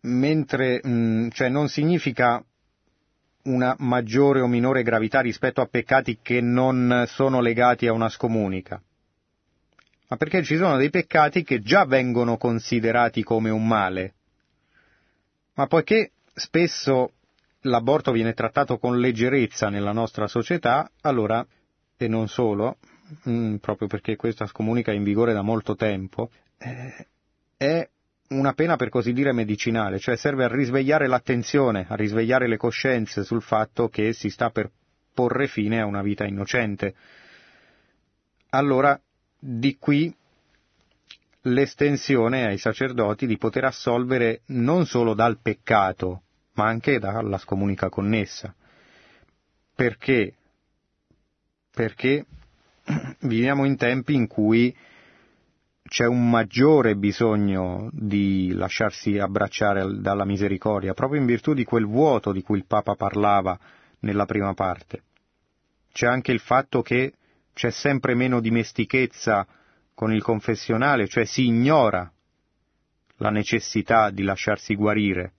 mentre mh, mm, cioè non significa una maggiore o minore gravità rispetto a peccati che non sono legati a una scomunica ma perché ci sono dei peccati che già vengono considerati come un male. Ma poiché spesso l'aborto viene trattato con leggerezza nella nostra società, allora, e non solo, mm, proprio perché questa scomunica è in vigore da molto tempo, eh, è una pena per così dire medicinale, cioè serve a risvegliare l'attenzione, a risvegliare le coscienze sul fatto che si sta per porre fine a una vita innocente. Allora di qui l'estensione ai sacerdoti di poter assolvere non solo dal peccato, ma anche dalla scomunica connessa. Perché? Perché [CLEARS THROAT] viviamo in tempi in cui c'è un maggiore bisogno di lasciarsi abbracciare dalla misericordia, proprio in virtù di quel vuoto di cui il Papa parlava nella prima parte. C'è anche il fatto che c'è sempre meno dimestichezza con il confessionale, cioè si ignora la necessità di lasciarsi guarire.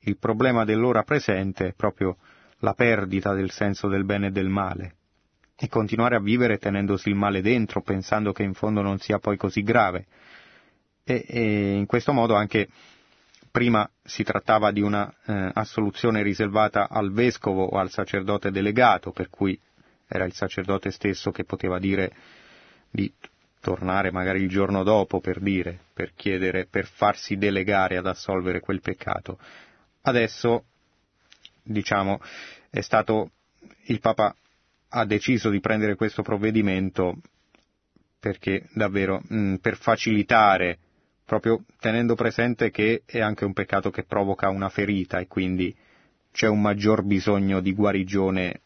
Il problema dell'ora presente è proprio la perdita del senso del bene e del male e continuare a vivere tenendosi il male dentro, pensando che in fondo non sia poi così grave. E, e in questo modo anche prima si trattava di una eh, assoluzione riservata al vescovo o al sacerdote delegato, per cui era il sacerdote stesso che poteva dire di tornare magari il giorno dopo per dire, per chiedere, per farsi delegare ad assolvere quel peccato. Adesso, diciamo, è stato il Papa ha deciso di prendere questo provvedimento perché davvero mh, mm, per facilitare, proprio tenendo presente che è anche un peccato che provoca una ferita e quindi c'è un maggior bisogno di guarigione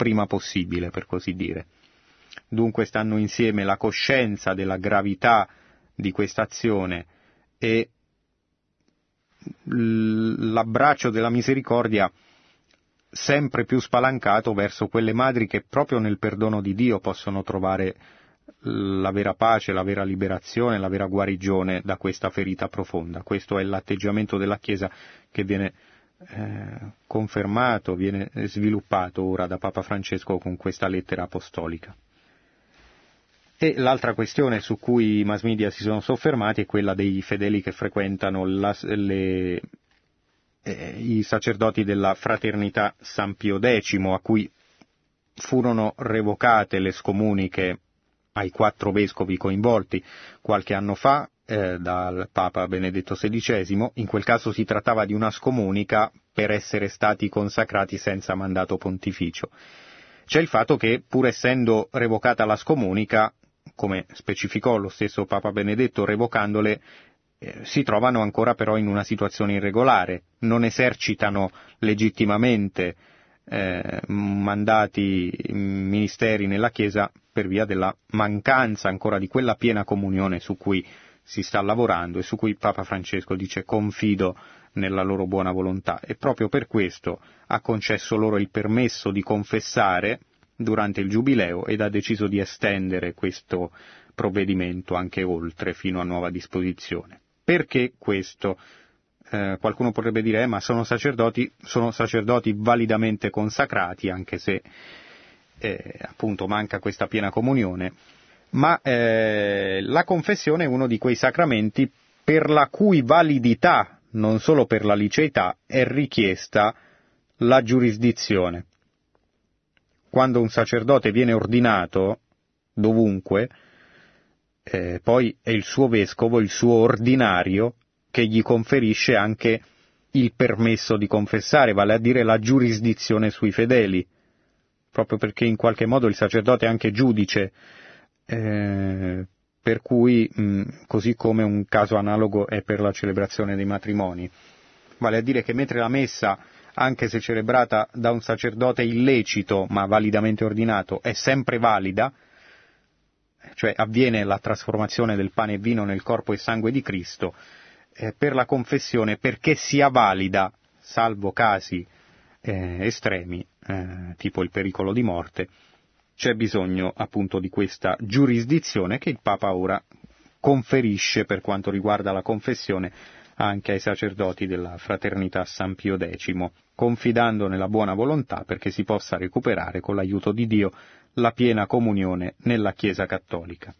prima possibile, per così dire. Dunque stanno insieme la coscienza della gravità di questa azione e l'abbraccio della misericordia sempre più spalancato verso quelle madri che proprio nel perdono di Dio possono trovare la vera pace, la vera liberazione, la vera guarigione da questa ferita profonda. Questo è l'atteggiamento della Chiesa che viene eh, confermato, viene sviluppato ora da Papa Francesco con questa lettera apostolica. E l'altra questione su cui i mass media si sono soffermati è quella dei fedeli che frequentano la, le, eh, i sacerdoti della fraternità San Pio X, a cui furono revocate le scomuniche ai quattro vescovi coinvolti qualche anno fa eh, dal Papa Benedetto XVI, in quel caso si trattava di una scomunica per essere stati consacrati senza mandato pontificio. C'è il fatto che, pur essendo revocata la scomunica, come specificò lo stesso Papa Benedetto revocandole, eh, si trovano ancora però in una situazione irregolare, non esercitano legittimamente eh, mandati ministeri nella Chiesa per via della mancanza ancora di quella piena comunione su cui si sta lavorando e su cui Papa Francesco dice confido nella loro buona volontà e proprio per questo ha concesso loro il permesso di confessare durante il Giubileo ed ha deciso di estendere questo provvedimento anche oltre fino a nuova disposizione. Perché questo? Eh, qualcuno potrebbe dire, eh, ma sono sacerdoti, sono sacerdoti validamente consacrati, anche se eh, appunto manca questa piena comunione, ma eh, la confessione è uno di quei sacramenti per la cui validità, non solo per la liceità, è richiesta la giurisdizione. Quando un sacerdote viene ordinato, dovunque, eh, poi è il suo vescovo, il suo ordinario, che gli conferisce anche il permesso di confessare, vale a dire la giurisdizione sui fedeli, proprio perché in qualche modo il sacerdote è anche giudice, eh, per cui mh, così come un caso analogo è per la celebrazione dei matrimoni. Vale a dire che mentre la messa, anche se celebrata da un sacerdote illecito ma validamente ordinato, è sempre valida, cioè avviene la trasformazione del pane e vino nel corpo e sangue di Cristo, eh, per la confessione perché sia valida, salvo casi eh, estremi, eh, tipo il pericolo di morte, c'è bisogno appunto di questa giurisdizione che il Papa ora conferisce per quanto riguarda la confessione anche ai sacerdoti della fraternità San Pio X, confidando nella buona volontà perché si possa recuperare con l'aiuto di Dio la piena comunione nella Chiesa cattolica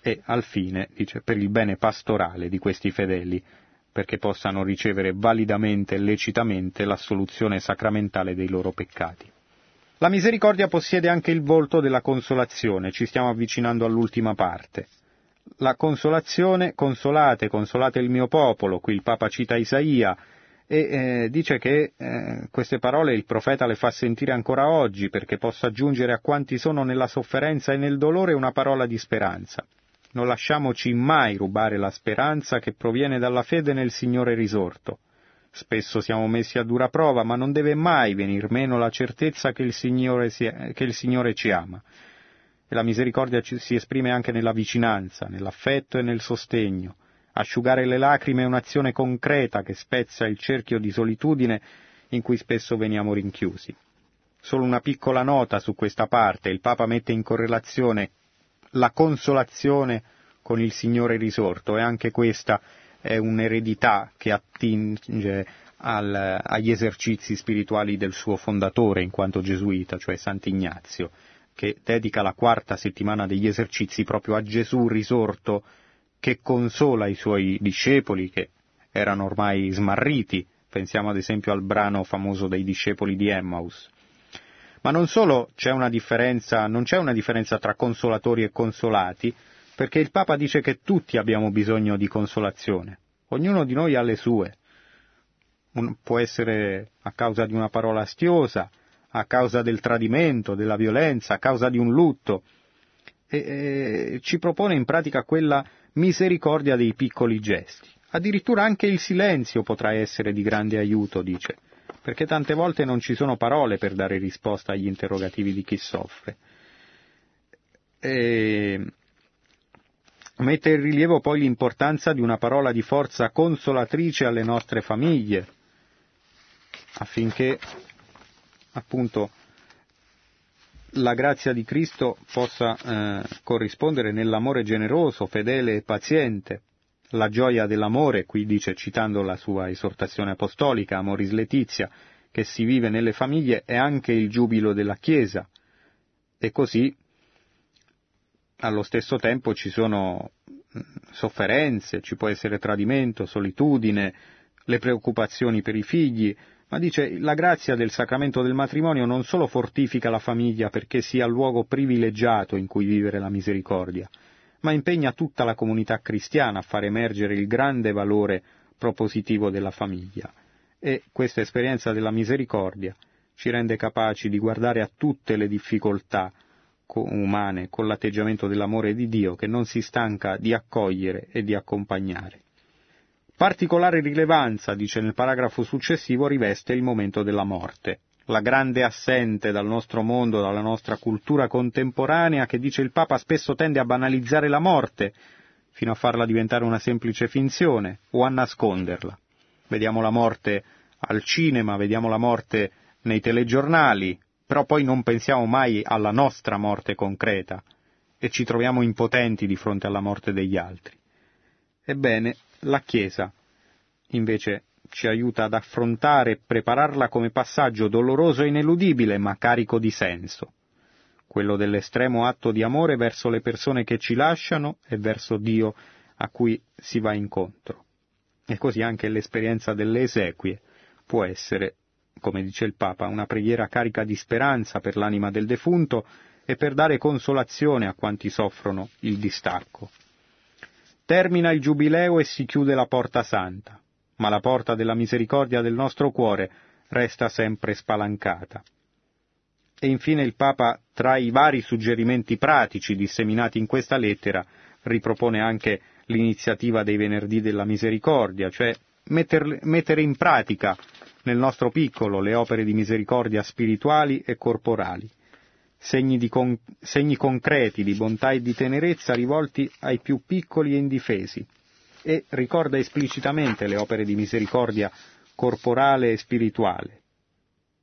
e al fine, dice, per il bene pastorale di questi fedeli, perché possano ricevere validamente e lecitamente l'assoluzione sacramentale dei loro peccati. La misericordia possiede anche il volto della consolazione, ci stiamo avvicinando all'ultima parte. La consolazione, consolate, consolate il mio popolo, qui il Papa cita Isaia, e eh, dice che eh, queste parole il profeta le fa sentire ancora oggi perché possa giungere a quanti sono nella sofferenza e nel dolore una parola di speranza. Non lasciamoci mai rubare la speranza che proviene dalla fede nel Signore risorto. Spesso siamo messi a dura prova, ma non deve mai venir meno la certezza che il Signore, è, che il Signore ci ama. E la misericordia si esprime anche nella vicinanza, nell'affetto e nel sostegno. Asciugare le lacrime è un'azione concreta che spezza il cerchio di solitudine in cui spesso veniamo rinchiusi. Solo una piccola nota su questa parte, il Papa mette in correlazione la consolazione con il Signore risorto e anche questa è un'eredità che attinge al, agli esercizi spirituali del suo fondatore in quanto gesuita, cioè Sant'Ignazio, che dedica la quarta settimana degli esercizi proprio a Gesù risorto che consola i suoi discepoli che erano ormai smarriti, pensiamo ad esempio al brano famoso dei discepoli di Emmaus. Ma non solo c'è una differenza, non c'è una differenza tra consolatori e consolati, perché il Papa dice che tutti abbiamo bisogno di consolazione. Ognuno di noi ha le sue. Un, può essere a causa di una parola astiosa, a causa del tradimento, della violenza, a causa di un lutto. E, e ci propone in pratica quella misericordia dei piccoli gesti. Addirittura anche il silenzio potrà essere di grande aiuto, dice perché tante volte non ci sono parole per dare risposta agli interrogativi di chi soffre. E mette in rilievo poi l'importanza di una parola di forza consolatrice alle nostre famiglie, affinché appunto la grazia di Cristo possa eh, corrispondere nell'amore generoso, fedele e paziente la gioia dell'amore, qui dice citando la sua esortazione apostolica, Amoris Letizia, che si vive nelle famiglie, è anche il giubilo della Chiesa. E così, allo stesso tempo, ci sono mm, sofferenze, ci può essere tradimento, solitudine, le preoccupazioni per i figli, ma dice la grazia del sacramento del matrimonio non solo fortifica la famiglia perché sia il luogo privilegiato in cui vivere la misericordia, ma impegna tutta la comunità cristiana a far emergere il grande valore propositivo della famiglia. E questa esperienza della misericordia ci rende capaci di guardare a tutte le difficoltà umane con l'atteggiamento dell'amore di Dio che non si stanca di accogliere e di accompagnare. Particolare rilevanza, dice nel paragrafo successivo, riveste il momento della morte la grande assente dal nostro mondo, dalla nostra cultura contemporanea, che dice il Papa spesso tende a banalizzare la morte, fino a farla diventare una semplice finzione, o a nasconderla. Vediamo la morte al cinema, vediamo la morte nei telegiornali, però poi non pensiamo mai alla nostra morte concreta e ci troviamo impotenti di fronte alla morte degli altri. Ebbene, la Chiesa invece ci aiuta ad affrontare e prepararla come passaggio doloroso e ineludibile, ma carico di senso, quello dell'estremo atto di amore verso le persone che ci lasciano e verso Dio a cui si va incontro. E così anche l'esperienza delle esequie può essere, come dice il Papa, una preghiera carica di speranza per l'anima del defunto e per dare consolazione a quanti soffrono il distacco. Termina il giubileo e si chiude la porta santa ma la porta della misericordia del nostro cuore resta sempre spalancata. E infine il Papa, tra i vari suggerimenti pratici disseminati in questa lettera, ripropone anche l'iniziativa dei venerdì della misericordia, cioè metter, mettere in pratica nel nostro piccolo le opere di misericordia spirituali e corporali, segni, con, segni concreti di bontà e di tenerezza rivolti ai più piccoli e indifesi, e ricorda esplicitamente le opere di misericordia corporale e spirituale,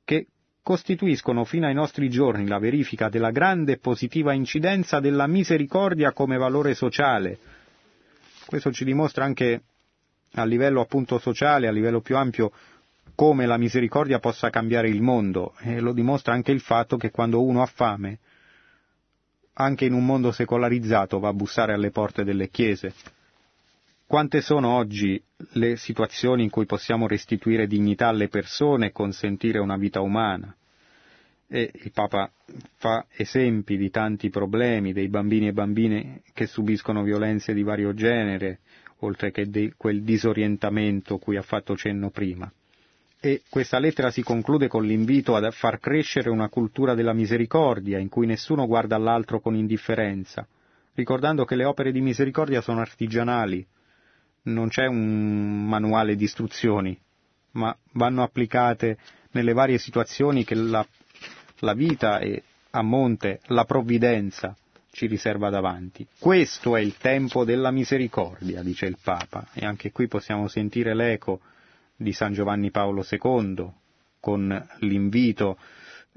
che costituiscono fino ai nostri giorni la verifica della grande e positiva incidenza della misericordia come valore sociale. Questo ci dimostra anche a livello appunto sociale, a livello più ampio, come la misericordia possa cambiare il mondo e lo dimostra anche il fatto che quando uno ha fame, anche in un mondo secolarizzato, va a bussare alle porte delle chiese quante sono oggi le situazioni in cui possiamo restituire dignità alle persone e consentire una vita umana? E il Papa fa esempi di tanti problemi, dei bambini e bambine che subiscono violenze di vario genere, oltre che di quel disorientamento cui ha fatto cenno prima. E questa lettera si conclude con l'invito a far crescere una cultura della misericordia in cui nessuno guarda all'altro con indifferenza, ricordando che le opere di misericordia sono artigianali, non c'è un manuale di istruzioni, ma vanno applicate nelle varie situazioni che la, la vita e a monte la provvidenza ci riserva davanti. Questo è il tempo della misericordia, dice il Papa, e anche qui possiamo sentire l'eco di San Giovanni Paolo II con l'invito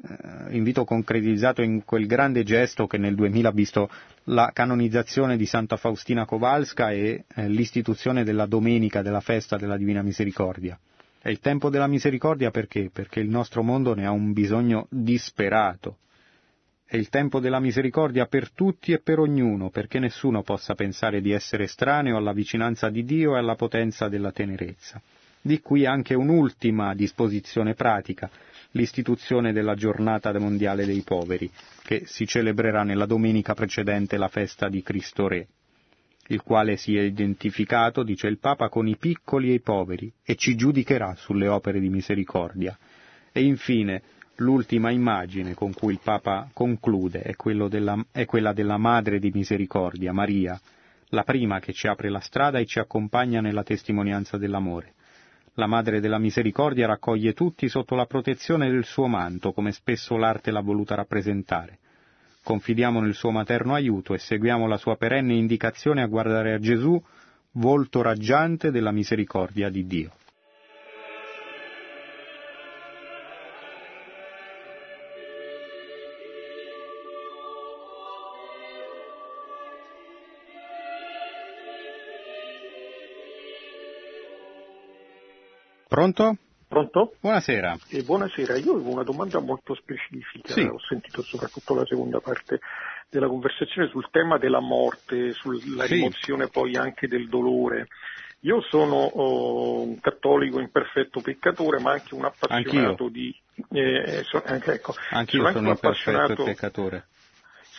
eh, invito concretizzato in quel grande gesto che nel 2000 ha visto la canonizzazione di Santa Faustina Kowalska e eh, l'istituzione della domenica della festa della Divina Misericordia. È il tempo della misericordia perché? Perché il nostro mondo ne ha un bisogno disperato. È il tempo della misericordia per tutti e per ognuno, perché nessuno possa pensare di essere estraneo alla vicinanza di Dio e alla potenza della tenerezza. Di qui anche un'ultima disposizione pratica, l'istituzione della giornata mondiale dei poveri, che si celebrerà nella domenica precedente la festa di Cristo Re, il quale si è identificato, dice il Papa, con i piccoli e i poveri e ci giudicherà sulle opere di misericordia. E infine, l'ultima immagine con cui il Papa conclude è, della, è quella della Madre di Misericordia, Maria, la prima che ci apre la strada e ci accompagna nella testimonianza dell'amore. La Madre della Misericordia raccoglie tutti sotto la protezione del suo manto, come spesso l'arte l'ha voluta rappresentare. Confidiamo nel suo materno aiuto e seguiamo la sua perenne indicazione a guardare a Gesù, volto raggiante della misericordia di Dio. Pronto? Pronto? Buonasera. Eh, buonasera, io avevo una domanda molto specifica, sì. ho sentito soprattutto la seconda parte della conversazione sul tema della morte, sulla Sì. rimozione poi anche del dolore. Io sono oh, un cattolico imperfetto peccatore, ma anche un appassionato di... eh, so- anche, ecco, Anch'io sono sono un appassionato- peccatore.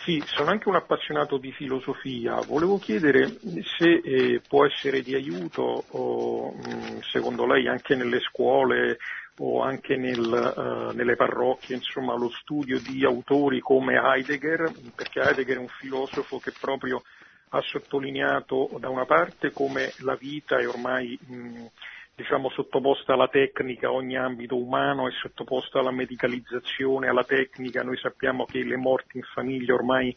Sì, sono anche un appassionato di filosofia. Volevo chiedere se eh, può essere di aiuto, o, mh, secondo lei, anche nelle scuole o anche nel, eh, nelle parrocchie, insomma, lo studio di autori come Heidegger, perché Heidegger è un filosofo che proprio ha sottolineato da una parte come la vita è ormai mh, diciamo, sottoposta alla tecnica, ogni ambito umano è sottoposto alla medicalizzazione, alla tecnica, noi sappiamo che le morti in famiglia ormai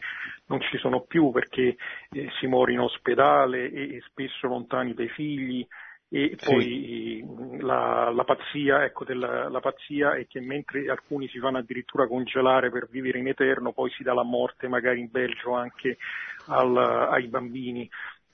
non ci sono più perché eh, si muore in ospedale e, e spesso lontani dai figli, e poi sì. la, la, pazzia, ecco, della, la pazzia è che mentre alcuni si fanno addirittura congelare per vivere in eterno, poi si dà la morte magari in Belgio anche al, ai bambini.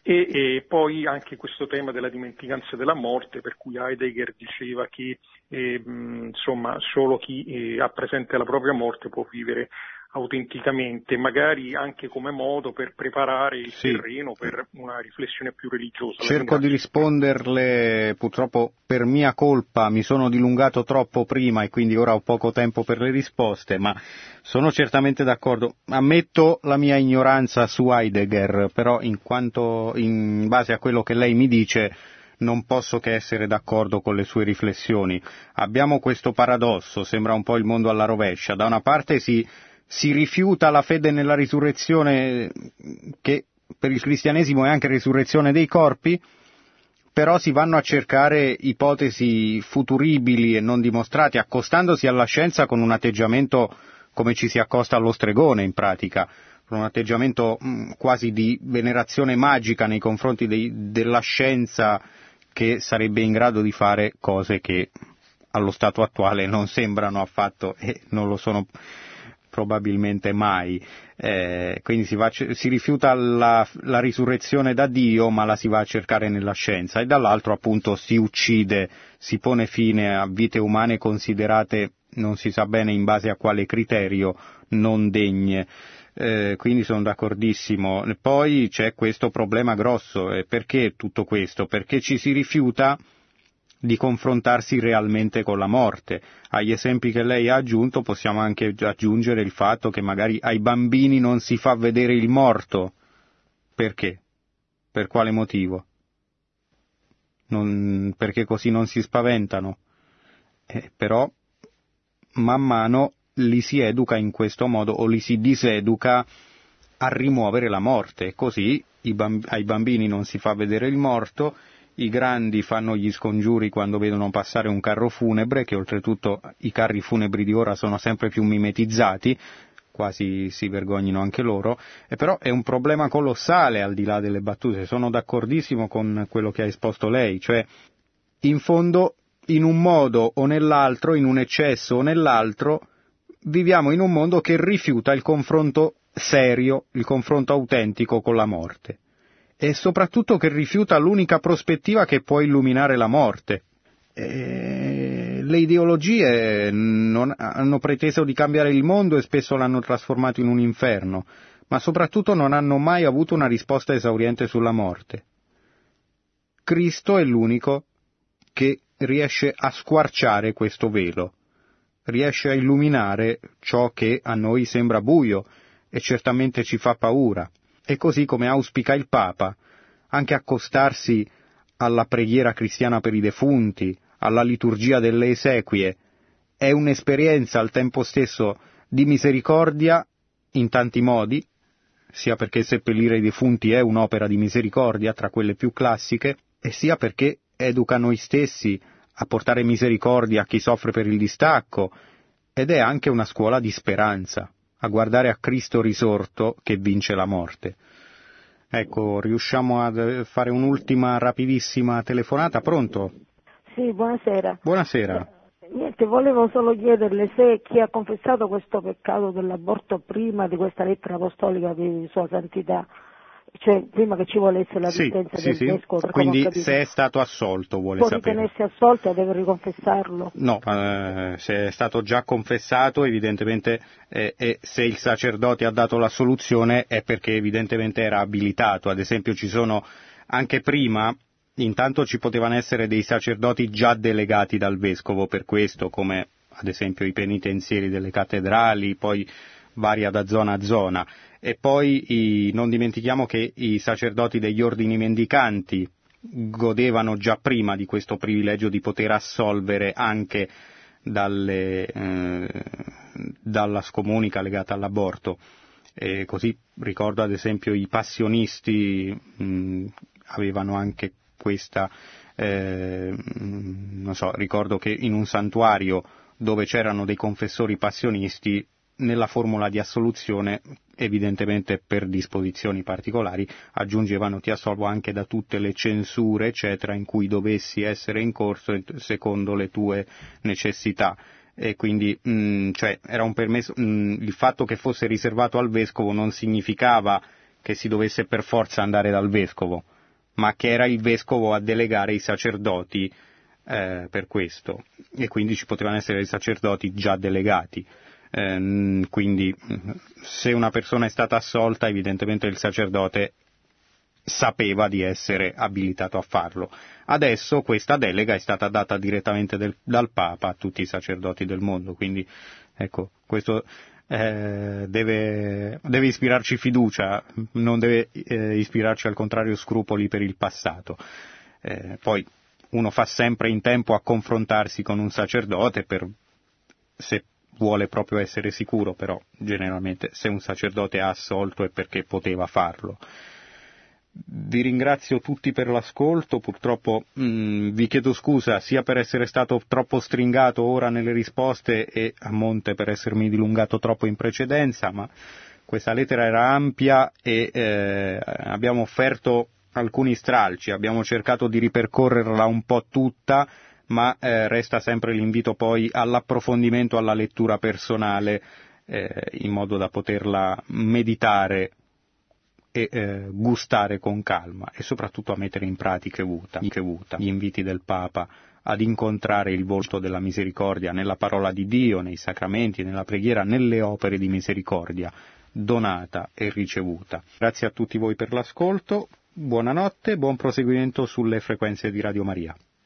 E, e, poi anche questo tema della dimenticanza della morte, per cui Heidegger diceva che eh, insomma, solo chi eh, ha presente la propria morte può vivere autenticamente, magari anche come modo per preparare il sì. terreno per una riflessione più religiosa. Cerco di risponderle, purtroppo per mia colpa mi sono dilungato troppo prima e quindi ora ho poco tempo per le risposte, ma sono certamente d'accordo. Ammetto la mia ignoranza su Heidegger, però in, quanto, in base a quello che lei mi dice non posso che essere d'accordo con le sue riflessioni. Abbiamo questo paradosso, sembra un po' il mondo alla rovescia. Da una parte si si rifiuta la fede nella risurrezione che per il cristianesimo è anche risurrezione dei corpi, però si vanno a cercare ipotesi futuribili e non dimostrate, accostandosi alla scienza con un atteggiamento come ci si accosta allo stregone in pratica, con un atteggiamento mm, quasi di venerazione magica nei confronti dei, della scienza che sarebbe in grado di fare cose che allo stato attuale non sembrano affatto e non lo sono probabilmente mai. Eh, quindi si, va, si rifiuta la, la, risurrezione da Dio, ma la si va a cercare nella scienza, e dall'altro appunto si uccide, si pone fine a vite umane considerate, non si sa bene in base a quale criterio, non degne. Eh, quindi sono d'accordissimo. Poi c'è questo problema grosso, perché tutto questo? Perché ci si rifiuta di confrontarsi realmente con la morte. Agli esempi che lei ha aggiunto possiamo anche aggiungere il fatto che magari ai bambini non si fa vedere il morto. Perché? Per quale motivo? Non, perché così non si spaventano. Eh, però man mano li si educa in questo modo o li si diseduca a rimuovere la morte, così bamb- ai bambini non si fa vedere il morto i grandi fanno gli scongiuri quando vedono passare un carro funebre, che oltretutto i carri funebri di ora sono sempre più mimetizzati, quasi si vergognino anche loro, e però è un problema colossale al di là delle battute, sono d'accordissimo con quello che ha esposto lei, cioè in fondo in un modo o nell'altro, in un eccesso o nell'altro, viviamo in un mondo che rifiuta il confronto serio, il confronto autentico con la morte e soprattutto che rifiuta l'unica prospettiva che può illuminare la morte. E le ideologie non, hanno preteso di cambiare il mondo e spesso l'hanno trasformato in un inferno, ma soprattutto non hanno mai avuto una risposta esauriente sulla morte. Cristo è l'unico che riesce a squarciare questo velo, riesce a illuminare ciò che a noi sembra buio e certamente ci fa paura e così come auspica il Papa, anche accostarsi alla preghiera cristiana per i defunti, alla liturgia delle esequie, è un'esperienza al tempo stesso di misericordia in tanti modi, sia perché seppellire i defunti è un'opera di misericordia tra quelle più classiche, e sia perché educa noi stessi a portare misericordia a chi soffre per il distacco, ed è anche una scuola di speranza a guardare a Cristo risorto che vince la morte. Ecco, riusciamo a fare un'ultima rapidissima telefonata, pronto? Sì, buonasera. Buonasera. Eh, niente, volevo solo chiederle se chi ha confessato questo peccato dell'aborto prima di questa lettera apostolica di Sua Santità cioè prima che ci volesse la sì, sentenza sì, del sì. vescovo. Quindi se è stato assolto vuole può sapere. Può ritenersi assolto e deve riconfessarlo? No, eh, se è stato già confessato evidentemente eh, e se il sacerdote ha dato la soluzione è perché evidentemente era abilitato. Ad esempio ci sono anche prima intanto ci potevano essere dei sacerdoti già delegati dal vescovo per questo, come ad esempio i penitenzieri delle cattedrali, poi varia da zona a zona. E poi i, non dimentichiamo che i sacerdoti degli ordini mendicanti godevano già prima di questo privilegio di poter assolvere anche dalle, eh, dalla scomunica legata all'aborto. E così ricordo ad esempio i passionisti mh, avevano anche questa, eh, non so, ricordo che in un santuario dove c'erano dei confessori passionisti nella formula di assoluzione, evidentemente per disposizioni particolari, aggiungevano ti assolvo anche da tutte le censure, eccetera, in cui dovessi essere in corso secondo le tue necessità. E quindi mh, mm, cioè, era un permesso, mh, mm, il fatto che fosse riservato al vescovo non significava che si dovesse per forza andare dal vescovo, ma che era il vescovo a delegare i sacerdoti eh, per questo e quindi ci potevano essere i sacerdoti già delegati. Eh, quindi se una persona è stata assolta evidentemente il sacerdote sapeva di essere abilitato a farlo. Adesso questa delega è stata data direttamente del, dal Papa a tutti i sacerdoti del mondo, quindi ecco, questo eh, deve, deve, ispirarci fiducia, non deve eh, ispirarci al contrario scrupoli per il passato. Eh, poi uno fa sempre in tempo a confrontarsi con un sacerdote per, se vuole proprio essere sicuro, però generalmente se un sacerdote ha assolto è perché poteva farlo. Vi ringrazio tutti per l'ascolto, purtroppo mh, mm, vi chiedo scusa sia per essere stato troppo stringato ora nelle risposte e a monte per essermi dilungato troppo in precedenza, ma questa lettera era ampia e eh, abbiamo offerto alcuni stralci, abbiamo cercato di ripercorrerla un po' tutta, ma eh, resta sempre l'invito poi all'approfondimento, alla lettura personale, eh, in modo da poterla meditare e eh, gustare con calma e soprattutto a mettere in pratica gli inviti del Papa ad incontrare il volto della misericordia nella parola di Dio, nei sacramenti, nella preghiera, nelle opere di misericordia donata e ricevuta. Grazie a tutti voi per l'ascolto, buonanotte, buon proseguimento sulle frequenze di Radio Maria.